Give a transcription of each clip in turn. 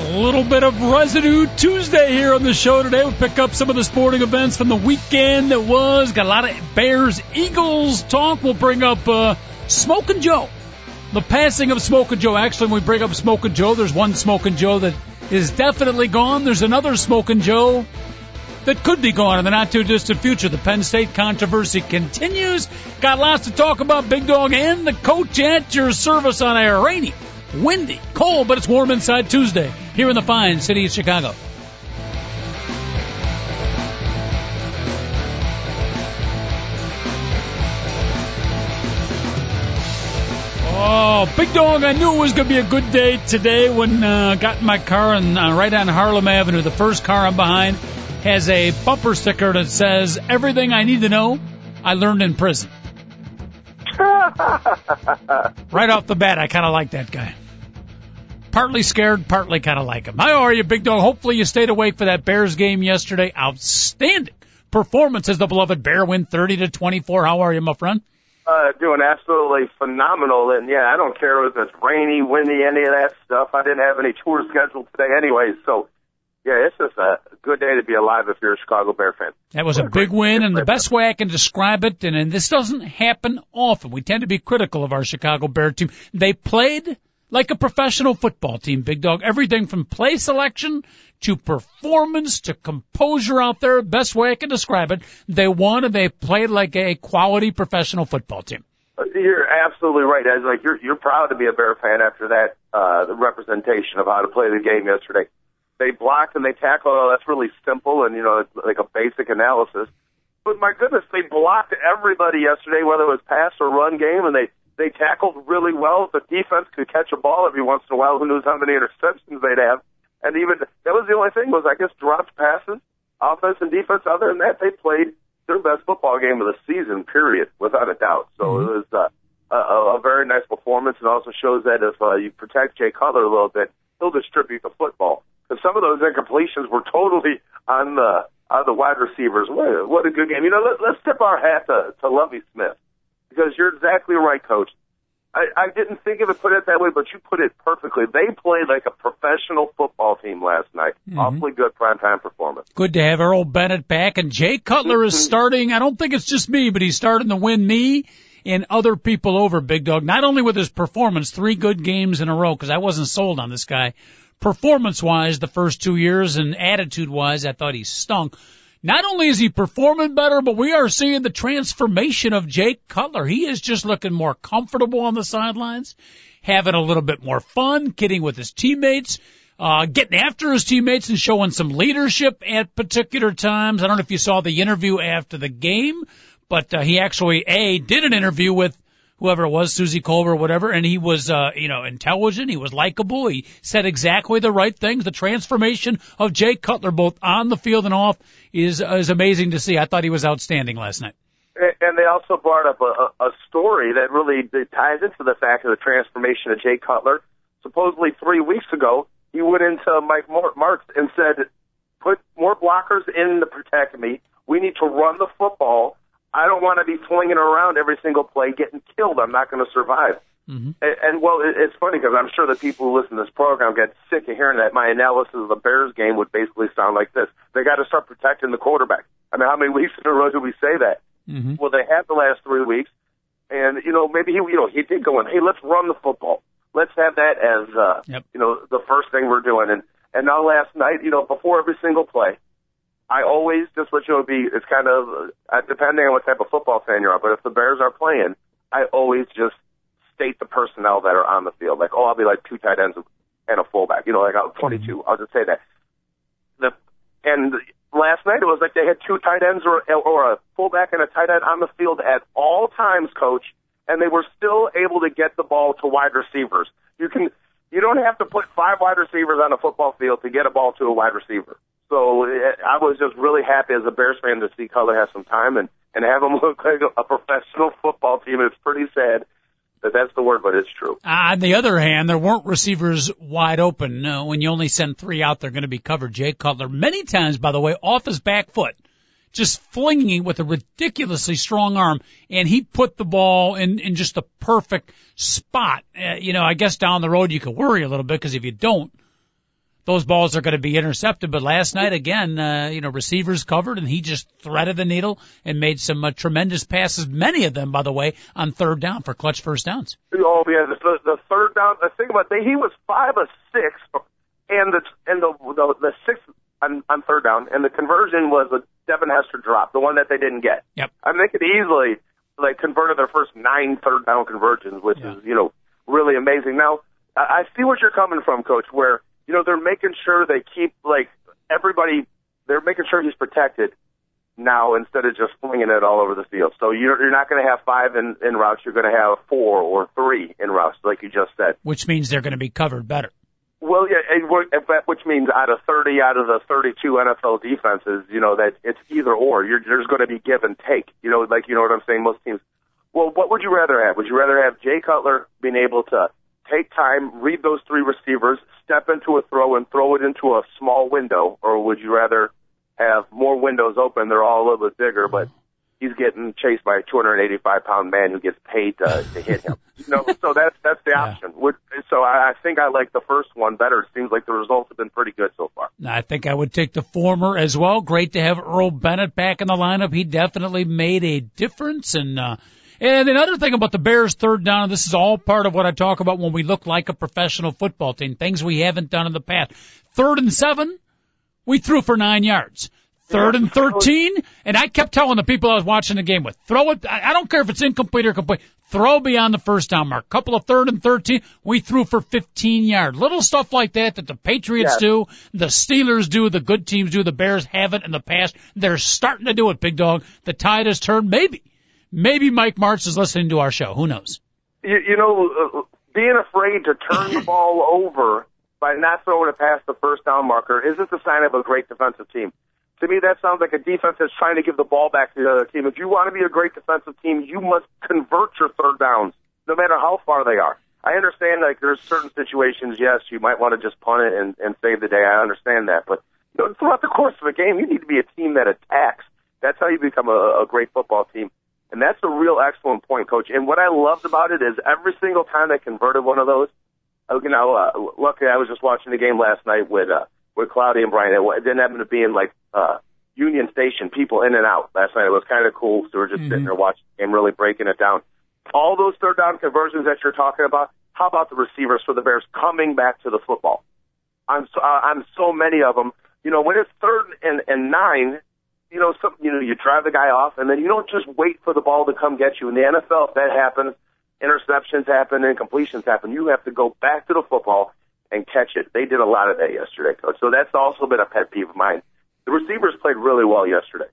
A little bit of residue Tuesday here on the show today. We'll pick up some of the sporting events from the weekend that was. Got a lot of Bears Eagles talk. We'll bring up uh, Smoking Joe. The passing of Smoking Joe. Actually, when we bring up Smoking Joe, there's one Smoking Joe that is definitely gone. There's another Smoking Joe that could be gone in the not too distant future. The Penn State controversy continues. Got lots to talk about, Big Dog, and the coach at your service on a rainy windy, cold, but it's warm inside Tuesday here in the fine city of Chicago. Oh, big dog! I knew it was going to be a good day today when uh, got in my car and uh, right on Harlem Avenue. The first car I'm behind has a bumper sticker that says "Everything I need to know I learned in prison." right off the bat, I kind of like that guy. Partly scared, partly kind of like him. How are you, big dog? Hopefully you stayed awake for that Bears game yesterday. Outstanding performance as the beloved Bear win 30 to 24. How are you, my friend? Uh, doing absolutely phenomenal. And yeah, I don't care if it's rainy, windy, any of that stuff. I didn't have any tours scheduled today anyway. So yeah, it's just a good day to be alive if you're a Chicago Bear fan. That was a big win, and the best way I can describe it, and, and this doesn't happen often. We tend to be critical of our Chicago Bear team. They played like a professional football team, Big Dog. Everything from play selection to performance to composure out there. Best way I can describe it. They won and they played like a quality professional football team. You're absolutely right. As like you're you're proud to be a Bear fan after that uh the representation of how to play the game yesterday. They blocked and they tackled. Oh, that's really simple and you know it's like a basic analysis. But my goodness, they blocked everybody yesterday, whether it was pass or run game, and they they tackled really well. The defense could catch a ball every once in a while. Who knows how many interceptions they'd have? And even that was the only thing was I guess dropped passes, offense and defense. Other than that, they played their best football game of the season, period, without a doubt. So mm-hmm. it was uh, a, a very nice performance, and also shows that if uh, you protect Jay Cutler a little bit, he'll distribute the football. Because some of those incompletions were totally on the on the wide receivers. What, what a good game! You know, let, let's tip our hat to, to Lovie Smith because you're exactly right, Coach. I, I didn't think of it put it that way, but you put it perfectly. They played like a professional football team last night. Mm-hmm. Awfully good primetime performance. Good to have Earl Bennett back, and Jay Cutler is starting. I don't think it's just me, but he's starting to win me and other people over, Big Dog. Not only with his performance, three good games in a row, because I wasn't sold on this guy. Performance wise, the first two years, and attitude wise, I thought he stunk. Not only is he performing better, but we are seeing the transformation of Jake Cutler. He is just looking more comfortable on the sidelines, having a little bit more fun, kidding with his teammates, uh, getting after his teammates and showing some leadership at particular times. I don't know if you saw the interview after the game, but uh, he actually, A, did an interview with whoever it was, Kolber or whatever, and he was, uh, you know, intelligent. He was likable. He said exactly the right things. The transformation of Jake Cutler, both on the field and off, is is amazing to see. I thought he was outstanding last night. And they also brought up a, a story that really ties into the fact of the transformation of Jake Cutler. Supposedly three weeks ago, he went into Mike Martz and said, "Put more blockers in to protect me. We need to run the football." I don't want to be flinging around every single play, getting killed. I'm not going to survive. Mm-hmm. And, and well, it, it's funny because I'm sure the people who listen to this program get sick of hearing that. My analysis of the Bears game would basically sound like this: They got to start protecting the quarterback. I mean, how many weeks in a row do we say that? Mm-hmm. Well, they had the last three weeks, and you know, maybe he, you know, he did go in. Hey, let's run the football. Let's have that as, uh, yep. you know, the first thing we're doing. And and now last night, you know, before every single play, I always just what you know be it's kind of uh, depending on what type of football fan you are. But if the Bears are playing, I always just state the personnel that are on the field. Like, oh, I'll be like two tight ends and a fullback. You know, like I'm 22. Mm-hmm. I'll just say that. The and last night it was like they had two tight ends or or a fullback and a tight end on the field at all times, coach, and they were still able to get the ball to wide receivers. You can you don't have to put five wide receivers on a football field to get a ball to a wide receiver. So eh, I was just really happy as a Bears fan to see Cutler have some time and and have him look like a professional football team. It's pretty sad that that's the word, but it's true. On the other hand, there weren't receivers wide open. No, when you only send three out, they're going to be covered. Jay Cutler, many times, by the way, off his back foot, just flinging with a ridiculously strong arm, and he put the ball in in just the perfect spot. Uh, you know, I guess down the road you could worry a little bit because if you don't, those balls are going to be intercepted. But last night again, uh, you know, receivers covered and he just threaded the needle and made some uh, tremendous passes. Many of them, by the way, on third down for clutch first downs. Oh yeah, the, the third down. The thing about that, he was five of six, and the and the the, the sixth on, on third down, and the conversion was a Devin Hester drop, the one that they didn't get. Yep. I mean, they could easily like converted their first nine third down conversions, which yeah. is you know really amazing. Now I, I see what you're coming from, Coach. Where you know, they're making sure they keep like everybody. They're making sure he's protected now instead of just flinging it all over the field. So you're, you're not going to have five in, in routes. You're going to have four or three in routes, like you just said. Which means they're going to be covered better. Well, yeah, which means out of 30 out of the 32 NFL defenses, you know, that it's either or. You're, there's going to be give and take. You know, like, you know what I'm saying? Most teams. Well, what would you rather have? Would you rather have Jay Cutler being able to take time, read those three receivers, step into a throw and throw it into a small window, or would you rather have more windows open? They're all a little bit bigger, but he's getting chased by a 285 pound man who gets paid to, to hit him. you know, so that's that's the option. Yeah. So I, I think I like the first one better. It seems like the results have been pretty good so far. I think I would take the former as well. Great to have Earl Bennett back in the lineup. He definitely made a difference and. uh and another thing about the Bears third down, and this is all part of what I talk about when we look like a professional football team, things we haven't done in the past. Third and seven, we threw for nine yards. Third and 13, and I kept telling the people I was watching the game with, throw it, I don't care if it's incomplete or complete, throw beyond the first down mark. Couple of third and 13, we threw for 15 yards. Little stuff like that that the Patriots do, the Steelers do, the good teams do, the Bears haven't in the past. They're starting to do it, big dog. The tide has turned, maybe Maybe Mike Martz is listening to our show. Who knows? You, you know, uh, being afraid to turn the ball over by not throwing it past the first down marker isn't the sign of a great defensive team. To me, that sounds like a defense that's trying to give the ball back to the other team. If you want to be a great defensive team, you must convert your third downs, no matter how far they are. I understand like there's certain situations, yes, you might want to just punt it and, and save the day. I understand that, but you know, throughout the course of a game, you need to be a team that attacks. That's how you become a, a great football team. And that's a real excellent point, coach. And what I loved about it is every single time they converted one of those, uh, you know, uh, luckily I was just watching the game last night with, uh, with Cloudy and Brian. It didn't happen to be in like, uh, Union Station, people in and out last night. It was kind of cool. So we were just mm-hmm. sitting there watching and really breaking it down. All those third down conversions that you're talking about, how about the receivers for the Bears coming back to the football? On so, uh, on so many of them, you know, when it's third and, and nine, you know, some, you know, you drive the guy off, and then you don't just wait for the ball to come get you. In the NFL, if that happens, interceptions happen and completions happen. You have to go back to the football and catch it. They did a lot of that yesterday, coach. So that's also been a pet peeve of mine. The receivers played really well yesterday.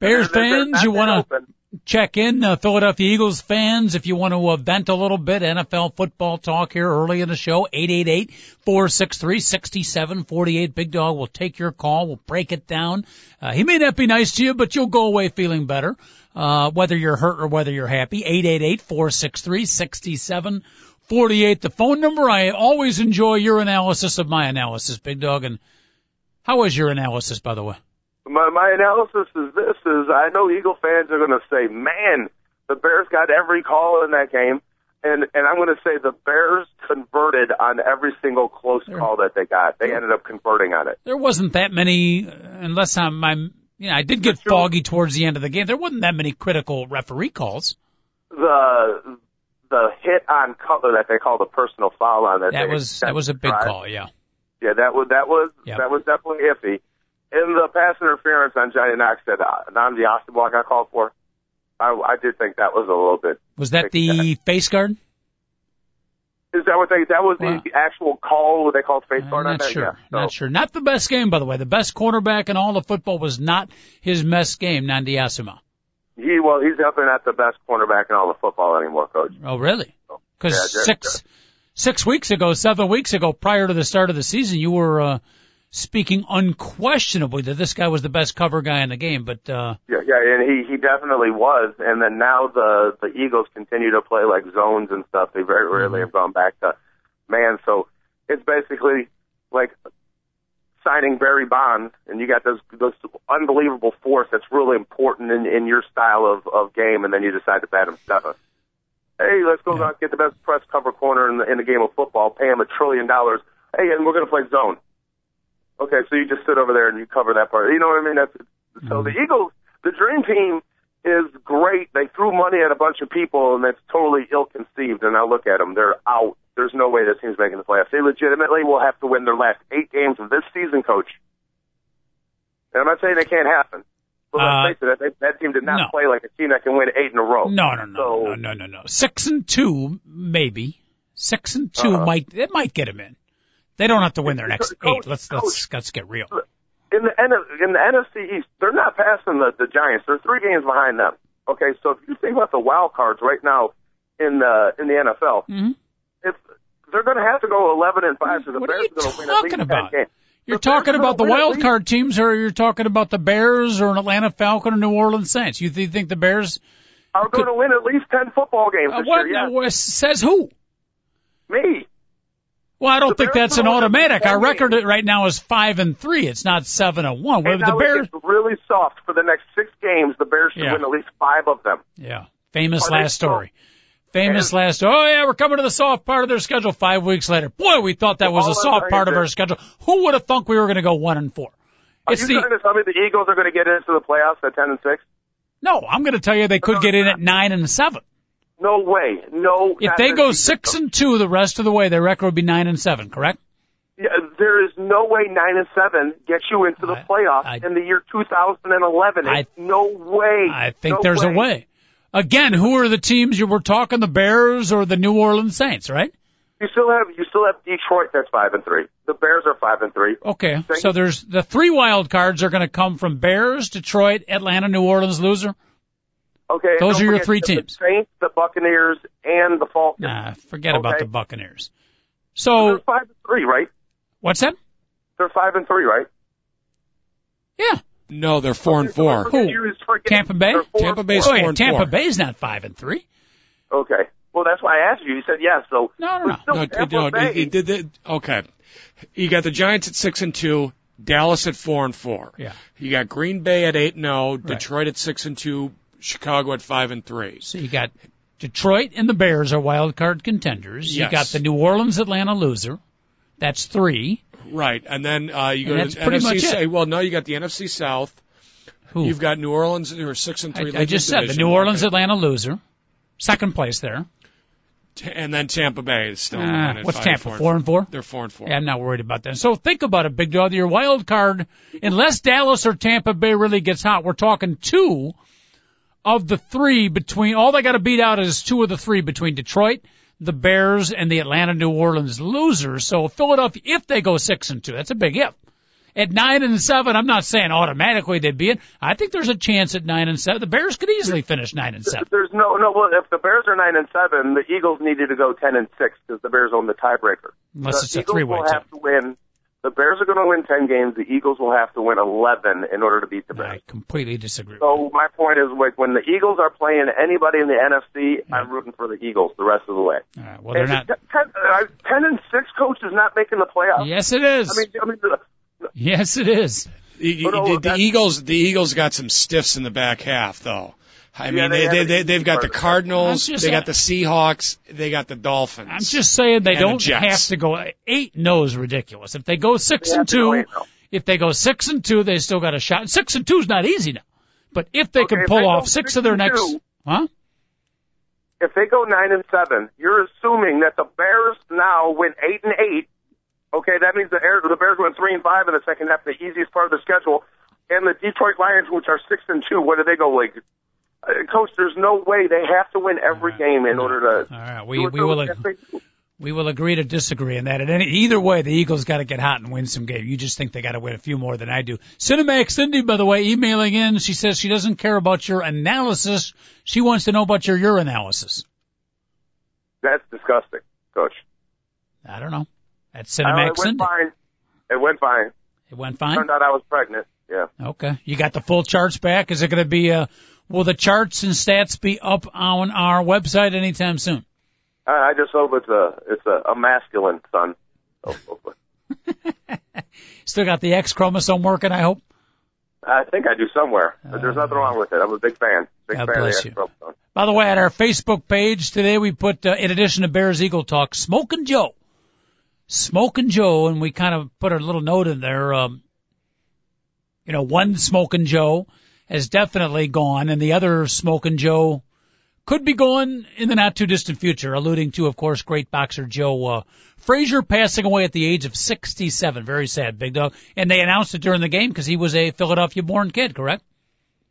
Bears fans, you want to check in, uh, Philadelphia Eagles fans, if you want to uh, vent a little bit, NFL football talk here early in the show, 888-463-6748. Big Dog will take your call. We'll break it down. Uh, he may not be nice to you, but you'll go away feeling better, uh, whether you're hurt or whether you're happy. 888-463-6748. The phone number. I always enjoy your analysis of my analysis, Big Dog. And how was your analysis, by the way? My my analysis is this: is I know Eagle fans are going to say, "Man, the Bears got every call in that game," and and I'm going to say the Bears converted on every single close there, call that they got. They ended up converting on it. There wasn't that many, uh, unless I'm, I'm you know, I did get foggy towards the end of the game. There wasn't that many critical referee calls. The the hit on Cutler that they called a personal foul on that. That was that was a big call, yeah. Yeah, that was that was yep. that was definitely iffy in the pass interference on Johnny Knox that uh, Asomugha got called for, I, I did think that was a little bit. Was that the face guard? Is that what they? That was the actual call. What they called face guard. Not sure. Yeah, so. Not sure. Not the best game, by the way. The best cornerback in all of football was not his best game, Nnamdi Asomugha. He well, he's definitely not the best cornerback in all of football anymore, coach. Oh, really? Because yeah, six six weeks ago, seven weeks ago, prior to the start of the season, you were uh, speaking unquestionably that this guy was the best cover guy in the game. But uh, Yeah, yeah, and he he definitely was. And then now the the Eagles continue to play like zones and stuff. They very rarely have gone back to man. So it's basically like signing Barry Bonds, and you got this this unbelievable force that's really important in in your style of of game, and then you decide to bat him seventh. Hey, let's go Yeah. out get the best press cover corner in the in the game of football. Pay him a trillion dollars. Hey, and we're going to play zone. Okay, so you just sit over there and you cover that part. You know what I mean? That's so the Eagles, the dream team is great. They threw money at a bunch of people, and that's totally ill-conceived. And I look at them; they're out. There's no way this team's making the playoffs. They legitimately will have to win their last eight games of this season, coach. And I'm not saying they can't happen, but Uh, let's face it, that, that team did not no. play like a team that can win eight in a row. no, no, no, So- no, no, no, no. Six and two, maybe. Six and 2 Uh-huh. might it might get him in. They don't have to win their next Coach, eight. Let's let's let's get real. in the in the NFC East, they're not passing the, the Giants. They're three games behind them. Okay, so if you think about the wild cards right now in the in the NFL, hmm if they're going to have to go 11 and five, so the What Bears you are going to win at least talking 10 about? games. You're talking about the gonna win at wild card teams, or you're talking about the Bears, or an Atlanta Falcon, or New Orleans Saints. You th- think the Bears? Are going to win at least 10 football games Uh, what year. Yeah, what says who? me. Well, I don't The think Bears that's an are automatic. Our record right now is five and three. It's not seven and one. And the Bears, really soft for the next six games. The Bears should Yeah. win at least five of them. yeah, famous Are last story. Famous And- last. Oh yeah, we're coming to the soft part of their schedule. Five weeks later, boy, we thought that was a soft part of our schedule. Who would have thunk we were going to go one and four? Are It's you the trying to tell me the Eagles are going to get into the playoffs at 10 and 6? no. I'm going to tell you they could get in at nine and seven. No way. No. If they go six and two the rest of the way, their record would be nine and seven. Correct? Yeah, there is no way nine and seven gets you into the I- playoffs I- in the year 2011. I- no way. I think No there's a way. Again, who are the teams you were talking? The Bears or the New Orleans Saints, right? You still have you still have Detroit that's five and three. The Bears are five and three. Okay, so there's the three wild cards are going to come from Bears, Detroit, Atlanta, New Orleans loser. Okay, Those are your forget three the teams. Saints, the Buccaneers, and the Falcons. Nah, forget about the Buccaneers. So They're So five and three, right? what's that? They're five and three, right? Yeah, No, they're four and four. Who? You just Tampa Bay? they're four Tampa and Bay's four. oh, four and Tampa four. Bay's not five and three. Okay. Well, that's why I asked you. You said yes. So No, no, no. No, Tampa no, Bay, it- it did the- okay. You got the Giants at six and two, Dallas at four and four. Yeah. You got Green Bay at eight and oh, zero, Detroit at six and two, Chicago at five and three. So you got Detroit and the Bears are wild card contenders. Yes. You got the New Orleans Atlanta loser. That's three. Right, and then uh, you go And to the NFC. much it. Sa- Well, no, you got the NFC South. Who? You've got New Orleans who are six and three. I, I just said the. New Orleans. Atlanta loser. Second place there. T- and then Tampa Bay is still. Uh, what's five, Tampa? four and Four and four? They're four and four. Yeah, I'm not worried about that. So think about it, Big Dog. Your wild card, unless Dallas or Tampa Bay really gets hot, we're talking two of the three between. All they got to beat out is two of the three between Detroit, the Bears, and the Atlanta New Orleans losers. So Philadelphia, if they go six and two, that's a big if. At nine and seven, I'm not saying automatically they'd be in. I think there's a chance at nine and seven. The Bears could easily finish nine and seven. There's no no. Well, if the Bears are nine and seven, the Eagles needed to go ten and six because the Bears own the tiebreaker. Unless the it's a Eagles three-way will tie. have to win. The Bears are going to win ten games. The Eagles will have to win eleven in order to beat the Bears. I completely disagree. So my point is, like, when the Eagles are playing anybody in the NFC, I'm rooting for the Eagles the rest of the way. All right, well, they're And not. Ten, uh, ten and six coach is not making the playoffs. Yes, it is. I mean, I mean, the- Yes, it is. You- you- But, oh, the, the Eagles, the Eagles got some stiffs in the back half, though. I mean, they they, they, they, they, have got the. Cardinals, just- they got the Seahawks, they got the Dolphins. I'm just saying they don't Jets. have to go eight. No oh is ridiculous. If they go six They and have to go two, eight, if they go six and two, they still got a shot. Six and two is not easy now, but if they Okay, can pull they off six six of their next, two- huh? if they go nine and seven, you're assuming that the Bears now win eight and eight. Okay, that means the Air, the Bears win three and five in the second half, the easiest part of the schedule, and the Detroit Lions, which are six and two. What do they go like? Uh, Coach, there's no way they have to win every game in order to. All right, we we will we will agree to disagree on that. And any, either way, the Eagles got to get hot and win some games. You just think they got to win a few more than I do. Cinemax Cindy, by the way, emailing in, she says she doesn't care about your analysis. She wants to know about your analysis. That's disgusting, Coach. I don't know. At Uh, Cinemax it went Cindy. fine. It went fine. It went fine. Turned out I was pregnant. Yeah. Okay. You got the full charts back. Is it going to be? Uh, will the charts and stats be up on our website anytime soon? I, I just hope it's a it's a, a masculine son. Hopefully. Still got the X chromosome working. I hope. I think I do somewhere, but there's nothing wrong with it. I'm a big fan. Big God fan bless of the you. Astros. By the way, at our Facebook page today, we put, uh, in addition to Bears Eagle Talk, Smoking Joe. Smoking Joe, and we kind of put a little note in there, um, you know, one Smoking Joe has definitely gone, and the other Smoking Joe could be gone in the not too distant future, alluding to, of course, great boxer Joe, uh, Frazier passing away at the age of 67. Very sad, big dog. And they announced it during the game because he was a Philadelphia born kid, correct?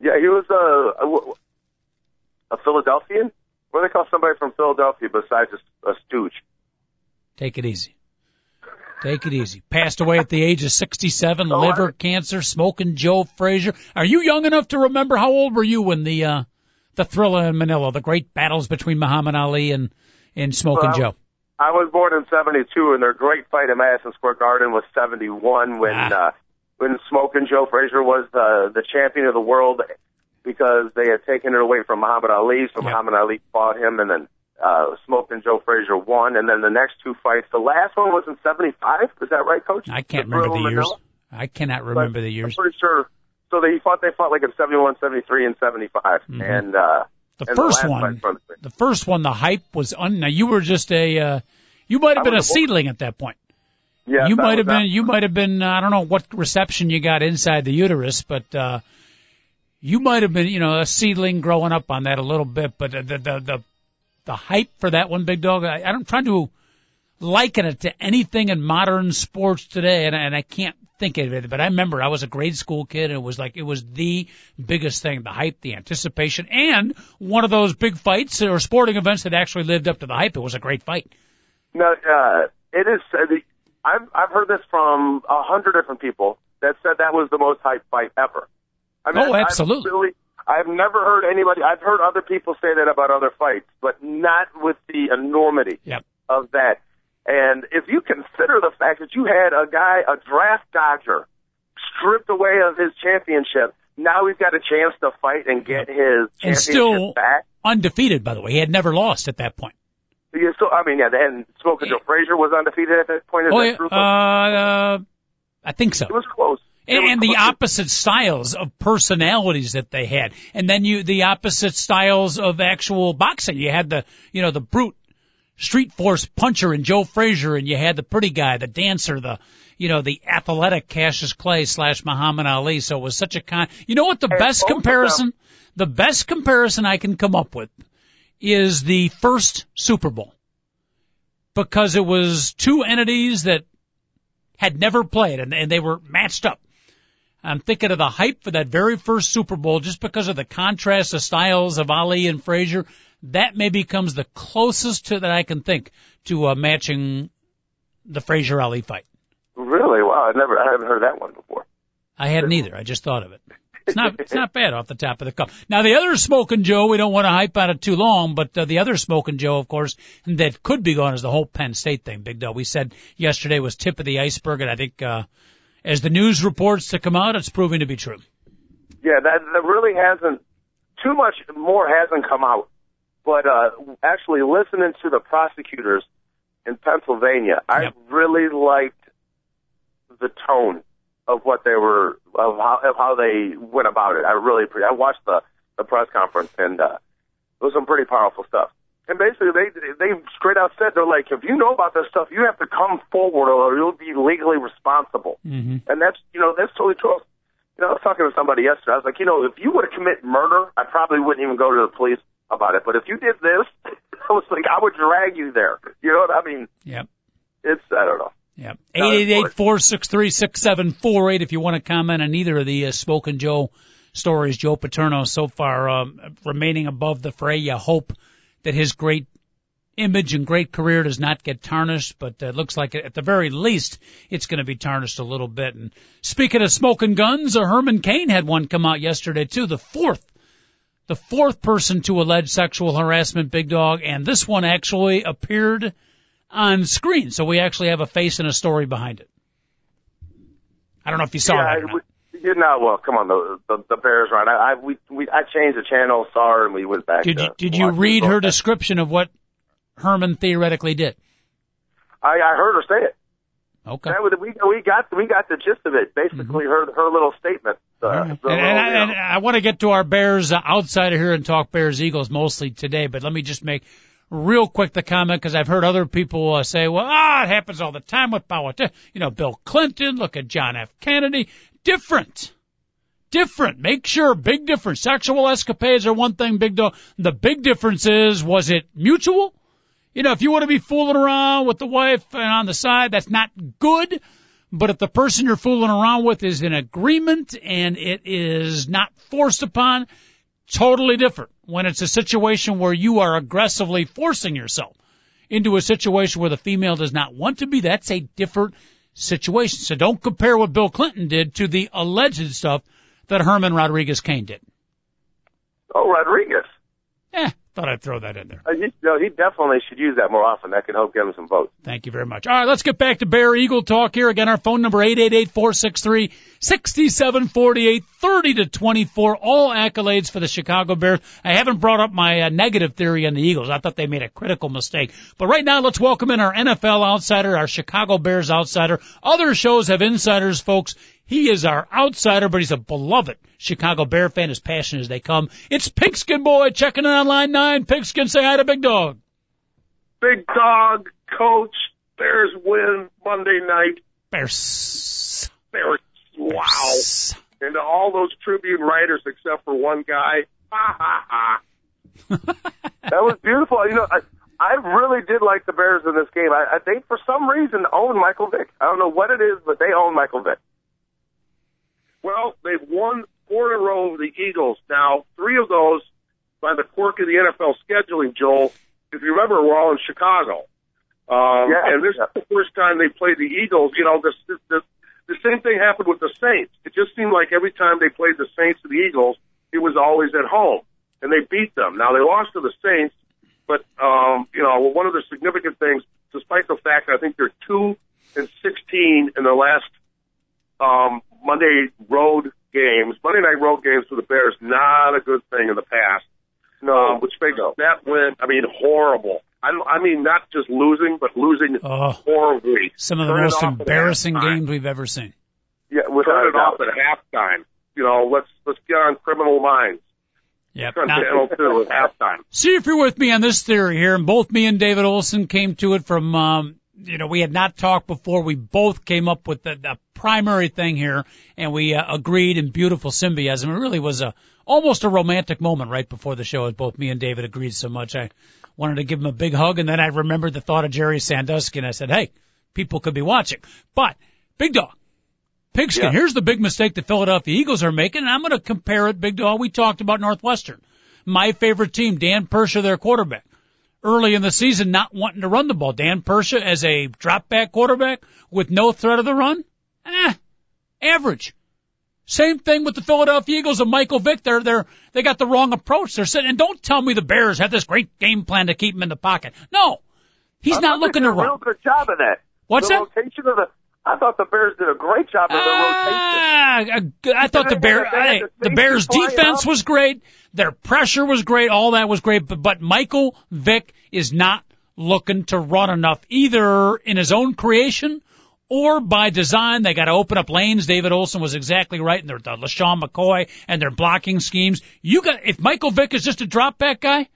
Yeah, he was a, a, a Philadelphian. What do they call somebody from Philadelphia besides a, a stooge? Take it easy. Take it easy. Passed away at the age of 67, Oh, liver I- cancer, smoking Joe Frazier. Are you young enough to remember how old were you when the, uh, the thriller in Manila, the great battles between Muhammad Ali and, and Smoking Well, Joe? I was born in '72, and their great fight at Madison Square Garden was '71 when Ah. uh, when Smoking Joe Frazier was uh, the champion of the world because they had taken it away from Muhammad Ali, so Yeah. Muhammad Ali fought him, and then uh, Smoking Joe Frazier won, and then the next two fights, the last one was in '75. Is that right, Coach? I can't The remember the years. Manila? I cannot But remember the years. I'm pretty sure. So they fought. They fought like in '71, '73, and '75, and uh, The and first the one, the first one, the hype was un. Now you were just a, uh, you might have been a was a boy. seedling at that point. yeah, you might have been, that. you might have been. Uh, I don't know what reception you got inside the uterus, but uh, you might have been, you know, a seedling growing up on that a little bit. But the the the the, hype for that one, big dog. I, I'm trying to liken it to anything in modern sports today, and, and I can't think of it. But I remember I was a grade school kid, and it was like it was the biggest thing: the hype, the anticipation, and one of those big fights or sporting events that actually lived up to the hype. It was a great fight. No, uh, it is. Uh, the, I've I've heard this from a hundred different people that said that was the most hype fight ever. I Oh, I've absolutely. really, I've never heard anybody. I've heard other people say that about other fights, but not with the enormity Yep. of that. And if you consider the fact that you had a guy, a draft dodger, stripped away of his championship, now he's got a chance to fight and get his And championship still back. undefeated, by the way. He had never lost at that point. Yeah, so I mean, yeah, and Smoking Joe Frazier was undefeated at that point. Is Oh, that yeah, true? uh, uh, I think so. it was close. And, and the opposite styles of personalities that they had, and then you the opposite styles of actual boxing. You had the you know the brute street force puncher in Joe Frazier, and you had the pretty guy, the dancer, the you know the athletic Cassius Clay slash Muhammad Ali. So it was such a con. You know what the And best both of them- comparison, the best comparison I can come up with is the first Super Bowl because it was two entities that had never played and, and they were matched up. I'm thinking of the hype for that very first Super Bowl just because of the contrast of styles of Ali and Frazier. That maybe comes the closest to that I can think to uh, matching the Frazier Ali fight. Really? Wow, I never, I haven't heard that one before. I hadn't either. I just thought of it. It's not, it's not bad off the top of the cup. Now the other smoking Joe, we don't want to hype on it too long, but uh, the other smoking Joe, of course, that could be gone is the whole Penn State thing. Big Doe. We said yesterday was tip of the iceberg, and I think uh, as the news reports to come out, it's proving to be true. Yeah, that that really hasn't. Too much more hasn't come out, but uh, actually listening to the prosecutors in Pennsylvania, I really liked the tone of what they were of how of how they went about it. I really I watched the the press conference and uh, it was some pretty powerful stuff. And basically, they they straight out said they're like, if you know about this stuff, you have to come forward or you'll be legally responsible. Mm-hmm. And that's you know that's totally true. You know, I was talking to somebody yesterday. I was like, you know, if you were to commit murder, I probably wouldn't even go to the police about it. But if you did this, I was like, I would drag you there. You know what I mean? Yep. It's I don't know. Yep. No, Eight eight eight four six three six seven four eight. If you want to comment on either of the uh, Smoking Joe stories, Joe Paterno so far um, remaining above the fray. You hope that his great image and great career does not get tarnished, but uh, it looks like at the very least it's going to be tarnished a little bit. And speaking of smoking guns, uh, Herman Cain had one come out yesterday too. The fourth, the fourth person to allege sexual harassment, Big Dog, and this one actually appeared on screen, so we actually have a face and a story behind it. I don't know if you saw yeah, that. Or not. You know, well, come on, the the, the Bears run. I, I we we I changed the channel, saw her, and we went back. Did you did you read her description of what Herman theoretically did? I I heard her say it. Okay. That was, we we got we got the gist of it. Basically, her her little statement. Uh, Mm-hmm. All right. the And, little, and, I, you know. and I want to get to our Bears uh, outside of here and talk Bears Eagles mostly today, but let me just make real quick the comment because I've heard other people uh, say, well, ah, it happens all the time with politics. You know, Bill Clinton, look at John F. Kennedy. Different. Different. Make sure, big difference. Sexual escapades are one thing, big deal. The big difference is, was it mutual? You know, if you want to be fooling around with the wife and on the side, that's not good. But if the person you're fooling around with is in agreement and it is not forced upon, totally different. When it's a situation where you are aggressively forcing yourself into a situation where the female does not want to be, that's a different situation. So don't compare what Bill Clinton did to the alleged stuff that Herman Rodriguez Cain did. oh, Rodriguez. Thought I'd throw that in there. Uh, he, no, he definitely should use that more often. That could help get him some votes. Thank you very much. All right, let's get back to Bear Eagle talk here. Again, our phone number 888-463-6748, 30 to 24. All accolades for the Chicago Bears. I haven't brought up my uh, negative theory on the Eagles. I thought they made a critical mistake. But right now, let's welcome in our NFL outsider, our Chicago Bears outsider. Other shows have insiders, folks. He is our outsider, but he's a beloved Chicago Bear fan, as passionate as they come. It's Pigskin Boy checking in on line nine. Pigskin, say hi to Big Dog. Big dog, coach, Bears win Monday night. Bears. Bears, wow. Bears. And to all those Tribune writers except for one guy, ha ha ha. That was beautiful. You know, I, I really did like the Bears in this game. I, I think for some reason own Michael Vick. I don't know what it is, but they own Michael Vick. Well, they've won four in a row of the Eagles. Now, three of those by the quirk of the NFL scheduling, Joel. If you remember, we're all in Chicago. Um, Yeah, and this yeah. is the first time they played the Eagles. You know, this, this, this, the same thing happened with the Saints. It just seemed like every time they played the Saints or the Eagles, it was always at home, and they beat them. Now they lost to the Saints, but um, you know, one of the significant things, despite the fact that I think they're two and sixteen in the last um, Monday road games, Monday night road games for the Bears, not a good thing in the past. No, Um, which makes that win, I mean, horrible. I, don't, I mean, not just losing, but losing Oh, horribly. some of the Turn most embarrassing games we've ever seen. yeah, we Turn a it off doubt. at halftime. You know, let's let's get on criminal minds. Yep. Turn Now, channel halftime. see if you're with me on this theory here. And both me and David Olson came to it from, um, you know, we had not talked before. We both came up with the, the primary thing here, and we uh, agreed in beautiful symbiotism. It really was a almost a romantic moment right before the show, as both me and David agreed so much. I wanted to give him a big hug, and then I remembered the thought of Jerry Sandusky, and I said, "Hey, people could be watching." But Big Dog, Pigskin, Yeah. here's the big mistake the Philadelphia Eagles are making, and I'm going to compare it, Big Dog. We talked about Northwestern, my favorite team, Dan Persa, their quarterback early in the season not wanting to run the ball. Dan Persa as a drop back quarterback with no threat of the run? Eh, average. Same thing with the Philadelphia Eagles and Michael Vick. They're, they're, they got the wrong approach. They're sitting, and don't tell me the Bears have this great game plan to keep him in the pocket. No. He's I not looking to a real run. good job of that. What's the that? rotation of the. I thought the Bears did a great job of the rotation. Ah, I thought the Bear, I- the Bears defense was great. Their pressure was great. All that was great. But, but Michael Vick is not looking to run enough either in his own creation or by design. They got to open up lanes. David Olson was exactly right. And their the LeSean McCoy and their blocking schemes. You got, if Michael Vick is just a drop back guy,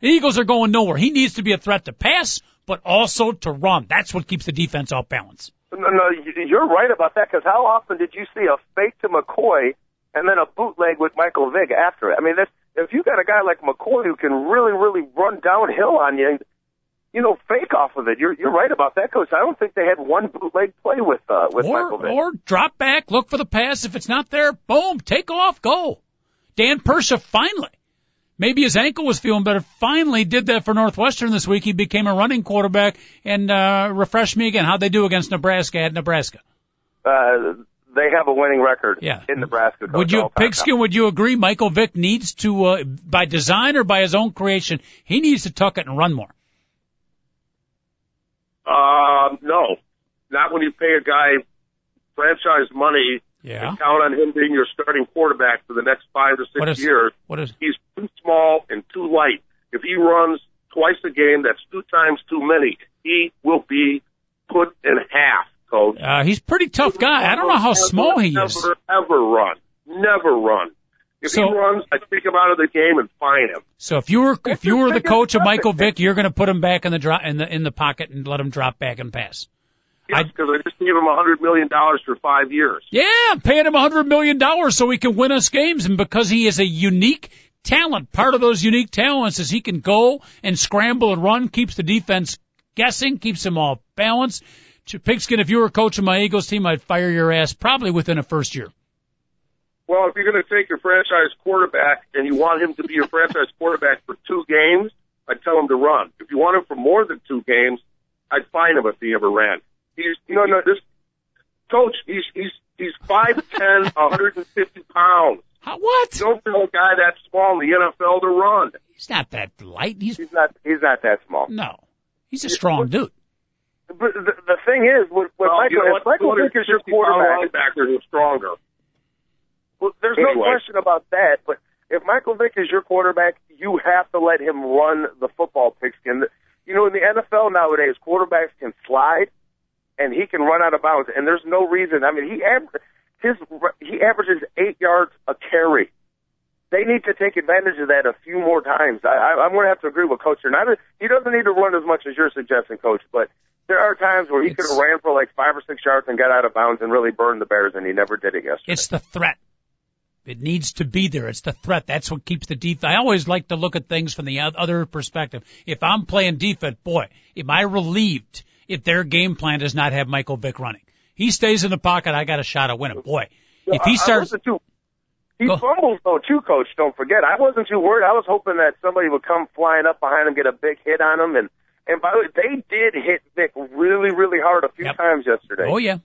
the Eagles are going nowhere. He needs to be a threat to pass, but also to run. That's what keeps the defense off balance. No, no, you- you're right about that. Because how often did you see a fake to McCoy and then a bootleg with Michael Vick after it? I mean, that's, if you got a guy like McCoy who can really, really run downhill on you, you know, fake off of it. You're you're right about that, coach. I don't think they had one bootleg play with uh, with Michael or, Vick. or drop back, look for the pass. If it's not there, boom, take off, go. Dan Persha finally, maybe his ankle was feeling better, finally did that for Northwestern this week. He became a running quarterback and, uh, refresh me again. How'd they do against Nebraska at Nebraska? uh, they have a winning record Yeah. in Nebraska. Coach, Would you, all time. Pigskin, would you agree Michael Vick needs to, uh, by design or by his own creation, he needs to tuck it and run more? Um, no, not when you pay a guy franchise money Yeah. and count on him being your starting quarterback for the next five to six What is- years. What is? He's too small and too light. If he runs twice a game, that's two times too many. He will be put in half, coach. Uh, he's a pretty tough guy. I don't know how small he is. Never, ever run. Never run. If So- he runs, I take him out of the game and fine him. So if you were if you were the coach of. Michael Vick, you're going to put him back in the drop in the in the pocket and let him drop back and pass. Yes, because I just gave him a hundred million dollars for five years. Yeah, paying him a hundred million dollars so he can win us games, and because he is a unique talent, part of those unique talents is he can go and scramble and run, keeps the defense guessing, keeps them all balanced. To Pigskin, if you were coaching my Eagles team, I'd fire your ass probably within a first year. Well, if you're going to take your franchise quarterback and you want him to be your franchise quarterback for two games, I'd tell him to run. If you want him for more than two games, I'd fine him if he ever ran. He's no, no. This coach, he's he's he's five ten, a hundred and fifty pounds. How, what? Don't tell a guy that small in the NFL to run. He's not that light. He's He's not. He's not that small. no. He's a strong dude. But the, the thing is, with, with Well, Michael, you know if what? Michael Vick is your quarterback, linebackers are stronger. well, there's no question about that. But if Michael Vick is your quarterback, you have to let him run the football pigskin. You know, in the NFL nowadays, quarterbacks can slide, and he can run out of bounds, and there's no reason. I mean, he aver- his he averages eight yards a carry. They need to take advantage of that a few more times. I, I, I'm going to have to agree with Coach. here. Not he doesn't need to run as much as you're suggesting, Coach, but there are times where he could have ran for like five or six yards and got out of bounds and really burned the Bears, and he never did it yesterday. It's the threat. It needs to be there. It's the threat. That's what keeps the defense. I always like to look at things from the other perspective. If I'm playing defense, boy, am I relieved if their game plan does not have Michael Vick running. He stays in the pocket, I got a shot at winning. Boy, if he starts, he Go. fumbles though too, Coach. Don't forget. I wasn't too worried. I was hoping that somebody would come flying up behind him, get a big hit on him, and and by the way, they did hit Vick really, really hard a few Yep. times yesterday. oh yeah.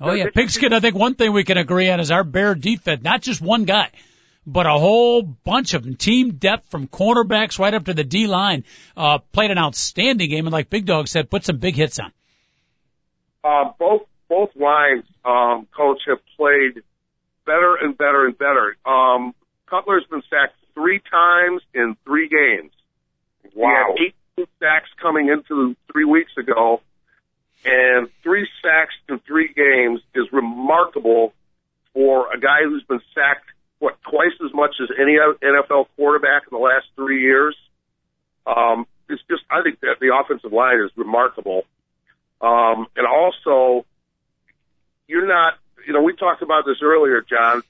Oh yeah. Pigskin, I think one thing we can agree on is our bear defense, not just one guy, but a whole bunch of them. Team depth from cornerbacks right up to the D line, uh, played an outstanding game and like Big Dog said, put some big hits on. uh, both both lines, um, coach, have played better and better and better. Um, Cutler's been sacked three times in three games. Wow. He had 18 sacks coming into three weeks ago, and three sacks in three games is remarkable for a guy who's been sacked what twice as much as any NFL quarterback in the last three years. Um, it's just I think that the offensive line is remarkable. Um, and also, you're not, you know, we talked about this earlier, John.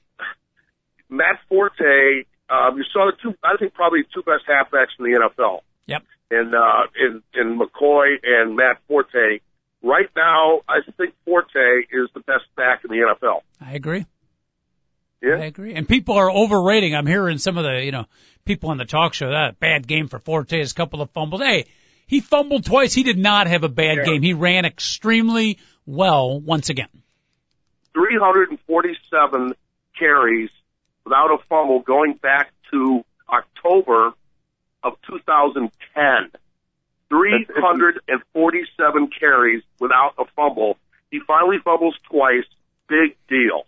Matt Forte, um, you saw the two, I think probably two best halfbacks in the NFL. Yep. In, uh, in, in McCoy and Matt Forte. Right now, I think Forte is the best back in the NFL. I agree. Yeah. I agree. And people are overrating. I'm hearing some of the, you know, people on the talk show that bad game for Fortes, a couple of fumbles. Hey, he fumbled twice. He did not have a bad Yeah. game. He ran extremely well once again. 347 carries without a fumble going back to October of 2010. 347 carries without a fumble. He finally fumbles twice. Big deal.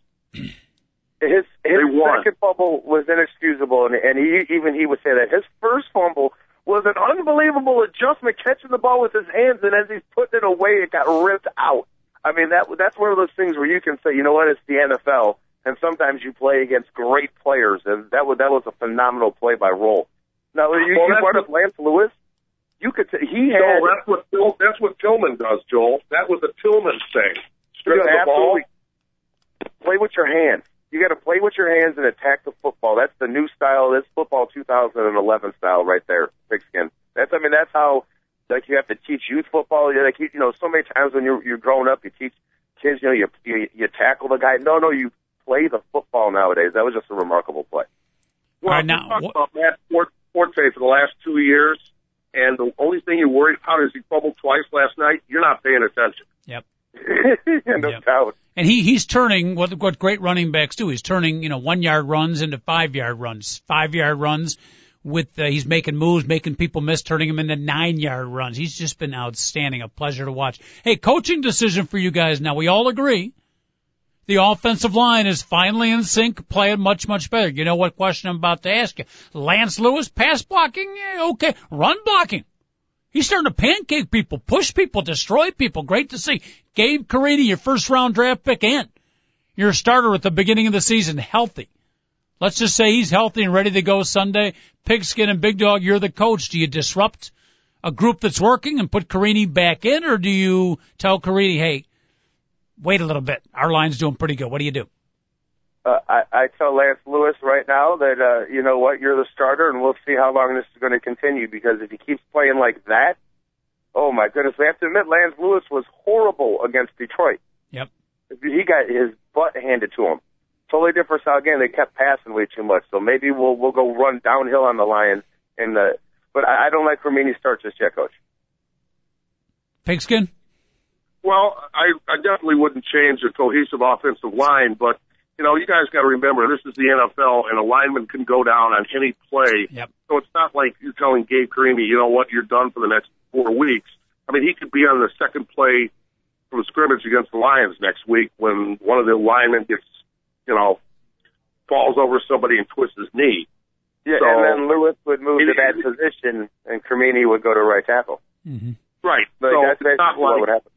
His his second fumble was inexcusable, and, and he even he would say that his first fumble was an unbelievable adjustment, catching the ball with his hands, and as he's putting it away, it got ripped out. I mean, that that's one of those things where you can say, you know what, it's the NFL, and sometimes you play against great players, and that was that was a phenomenal play by Roll. Now you, Well, you brought up Lance Louis. You could say he had Joel, that's what Till, that's what Tillman does, Joel. That was a Tillman thing. Strip the ball. play with your hands. You got to play with your hands and attack the football. That's the new style. That's football 2011 style right there, pigskin. That's I mean that's how like you have to teach youth football. You like you you know so many times when you're you're growing up, you teach kids. You know you you, you tackle the guy. No, no, you play the football nowadays. That was just a remarkable play. Well, All right, we talked what- about Matt Fort- Forte for the last two years, and the only thing you're worried about is he fumbled twice last night. You're not paying attention. Yep. no Yep. doubt. And he he's turning what what great running backs do. He's turning you know one yard runs into five yard runs, five yard runs. With uh, he's making moves, making people miss, turning them into nine yard runs. He's just been outstanding, a pleasure to watch. Hey, coaching decision for you guys. Now we all agree The offensive line is finally in sync, playing much, much better. You know what question I'm about to ask you? Lance Louis, pass blocking? Yeah, okay. Run blocking. He's starting to pancake people, push people, destroy people. Great to see. Gabe Carimi, your first round draft pick, and your starter at the beginning of the season, healthy. Let's just say he's healthy and ready to go Sunday. Pigskin and Big Dog, you're the coach. Do you disrupt a group that's working and put Carimi back in, or do you tell Carimi, hey, wait a little bit. Our line's doing pretty good. What do you do? Uh, I, I tell Lance Louis right now that uh, you know what, you're the starter, and we'll see how long this is going to continue. Because if he keeps playing like that, oh my goodness, we have to admit Lance Louis was horrible against Detroit. Yep. He got his butt handed to him. Totally different style game. They kept passing way too much, so maybe we'll we'll go run downhill on the Lions. And uh, but I, I don't like Carimi starts just yet, Coach. Pigskin. Well, I, I definitely wouldn't change a cohesive offensive line, but you know, you guys got to remember this is the NFL, and a lineman can go down on any play. Yep. So it's not like you're telling Gabe Carimi, you know what, you're done for the next four weeks. I mean, he could be on the second play from scrimmage against the Lions next week when one of the linemen gets, you know, falls over somebody and twists his knee. Yeah, So- and then Louis would move to It- that position, and Carimi would go to right tackle. Mm-hmm. Right. Like, so that's it's not basically what like would happen.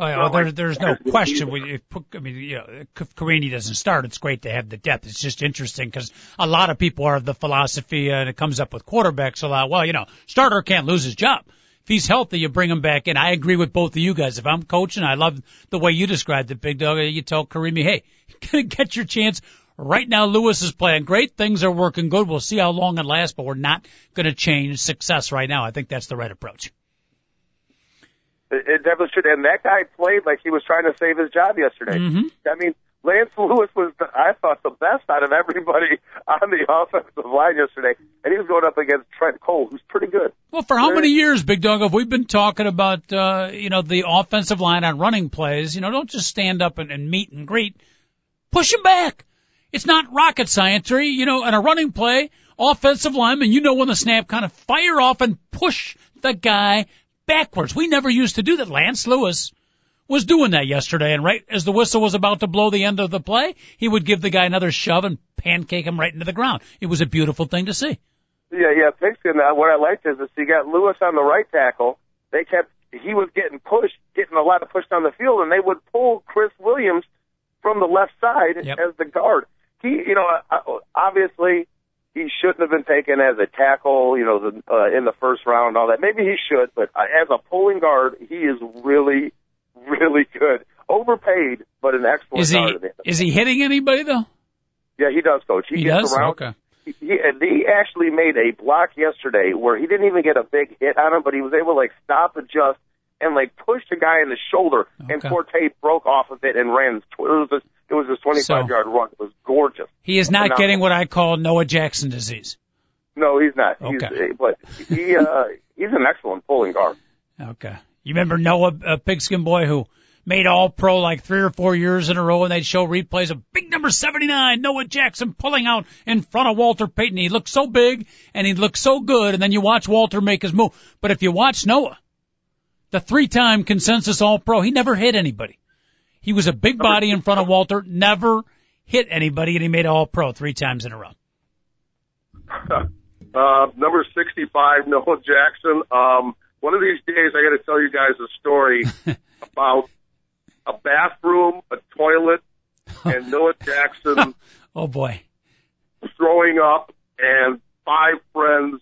Oh, Well, there, there's no question. We, if, I mean, you know, if Carimi doesn't start, it's great to have the depth. It's just interesting because a lot of people are of the philosophy, uh, and it comes up with quarterbacks a lot. Well, you know, starter can't lose his job. If he's healthy, you bring him back in. I agree with both of you guys. If I'm coaching, I love the way you described it, Big Dog. You tell Carimi, hey, get your chance. Right now, Louis is playing great. Things are working good. We'll see how long it lasts, but we're not going to change success right now. I think that's the right approach. It, it definitely should. And that guy played like he was trying to save his job yesterday. Mhm. I mean, Lance Louis was, the, I thought, the best out of everybody on the offensive line yesterday, and he was going up against Trent Cole, who's pretty good. Well, for how many years, Big Dog, have we been talking about, uh, you know, the offensive line on running plays? You know, don't just stand up and, and meet and greet. Push him back. It's not rocket science, or, you know, in a running play, offensive lineman, you know when the snap kind of fire off and push the guy backwards. We never used to do that. Lance Louis was doing that yesterday, and right as the whistle was about to blow the end of the play, he would give the guy another shove and pancake him right into the ground. It was a beautiful thing to see. Yeah, yeah, Pigskin. Uh, what I liked is, is you got Louis on the right tackle. They kept, he was getting pushed, getting a lot of push down the field, and they would pull Chris Williams from the left side Yep. as the guard. He, you know, uh, obviously he shouldn't have been taken as a tackle, you know, the, uh, in the first round, and all that. Maybe he should, but uh, as a pulling guard, he is really, really good. Overpaid, but an excellent Is he guard. at the end. is he hitting anybody though? Yeah, he does, coach. He, He gets does. around. Okay. He, and he actually made a block yesterday where he didn't even get a big hit on him, but he was able to like stop, adjust, and like pushed a guy in the shoulder. And Okay. Forte broke off of it and ran. It was a, it was a 25 So- yard run. It was gorgeous. He is not Phenomenal. getting what I call Noah Jackson disease. No, he's not. He's, Okay. but he uh, he's an excellent pulling guard. Okay. You remember Noah, uh, Pigskin Boy, who made all pro like three or four years in a row and they'd show replays of big number 79, Noah Jackson pulling out in front of Walter Payton. He looked so big and he looked so good and then you watch Walter make his move. But if you watch Noah, the three time consensus all pro, he never hit anybody. He was a big body in front of Walter, never hit anybody and he made all pro three times in a row. uh, number 65, Noah Jackson. Um, one of these days, I got to tell you guys a story about a bathroom, a toilet, and Noah Jackson Oh boy. throwing up, and five friends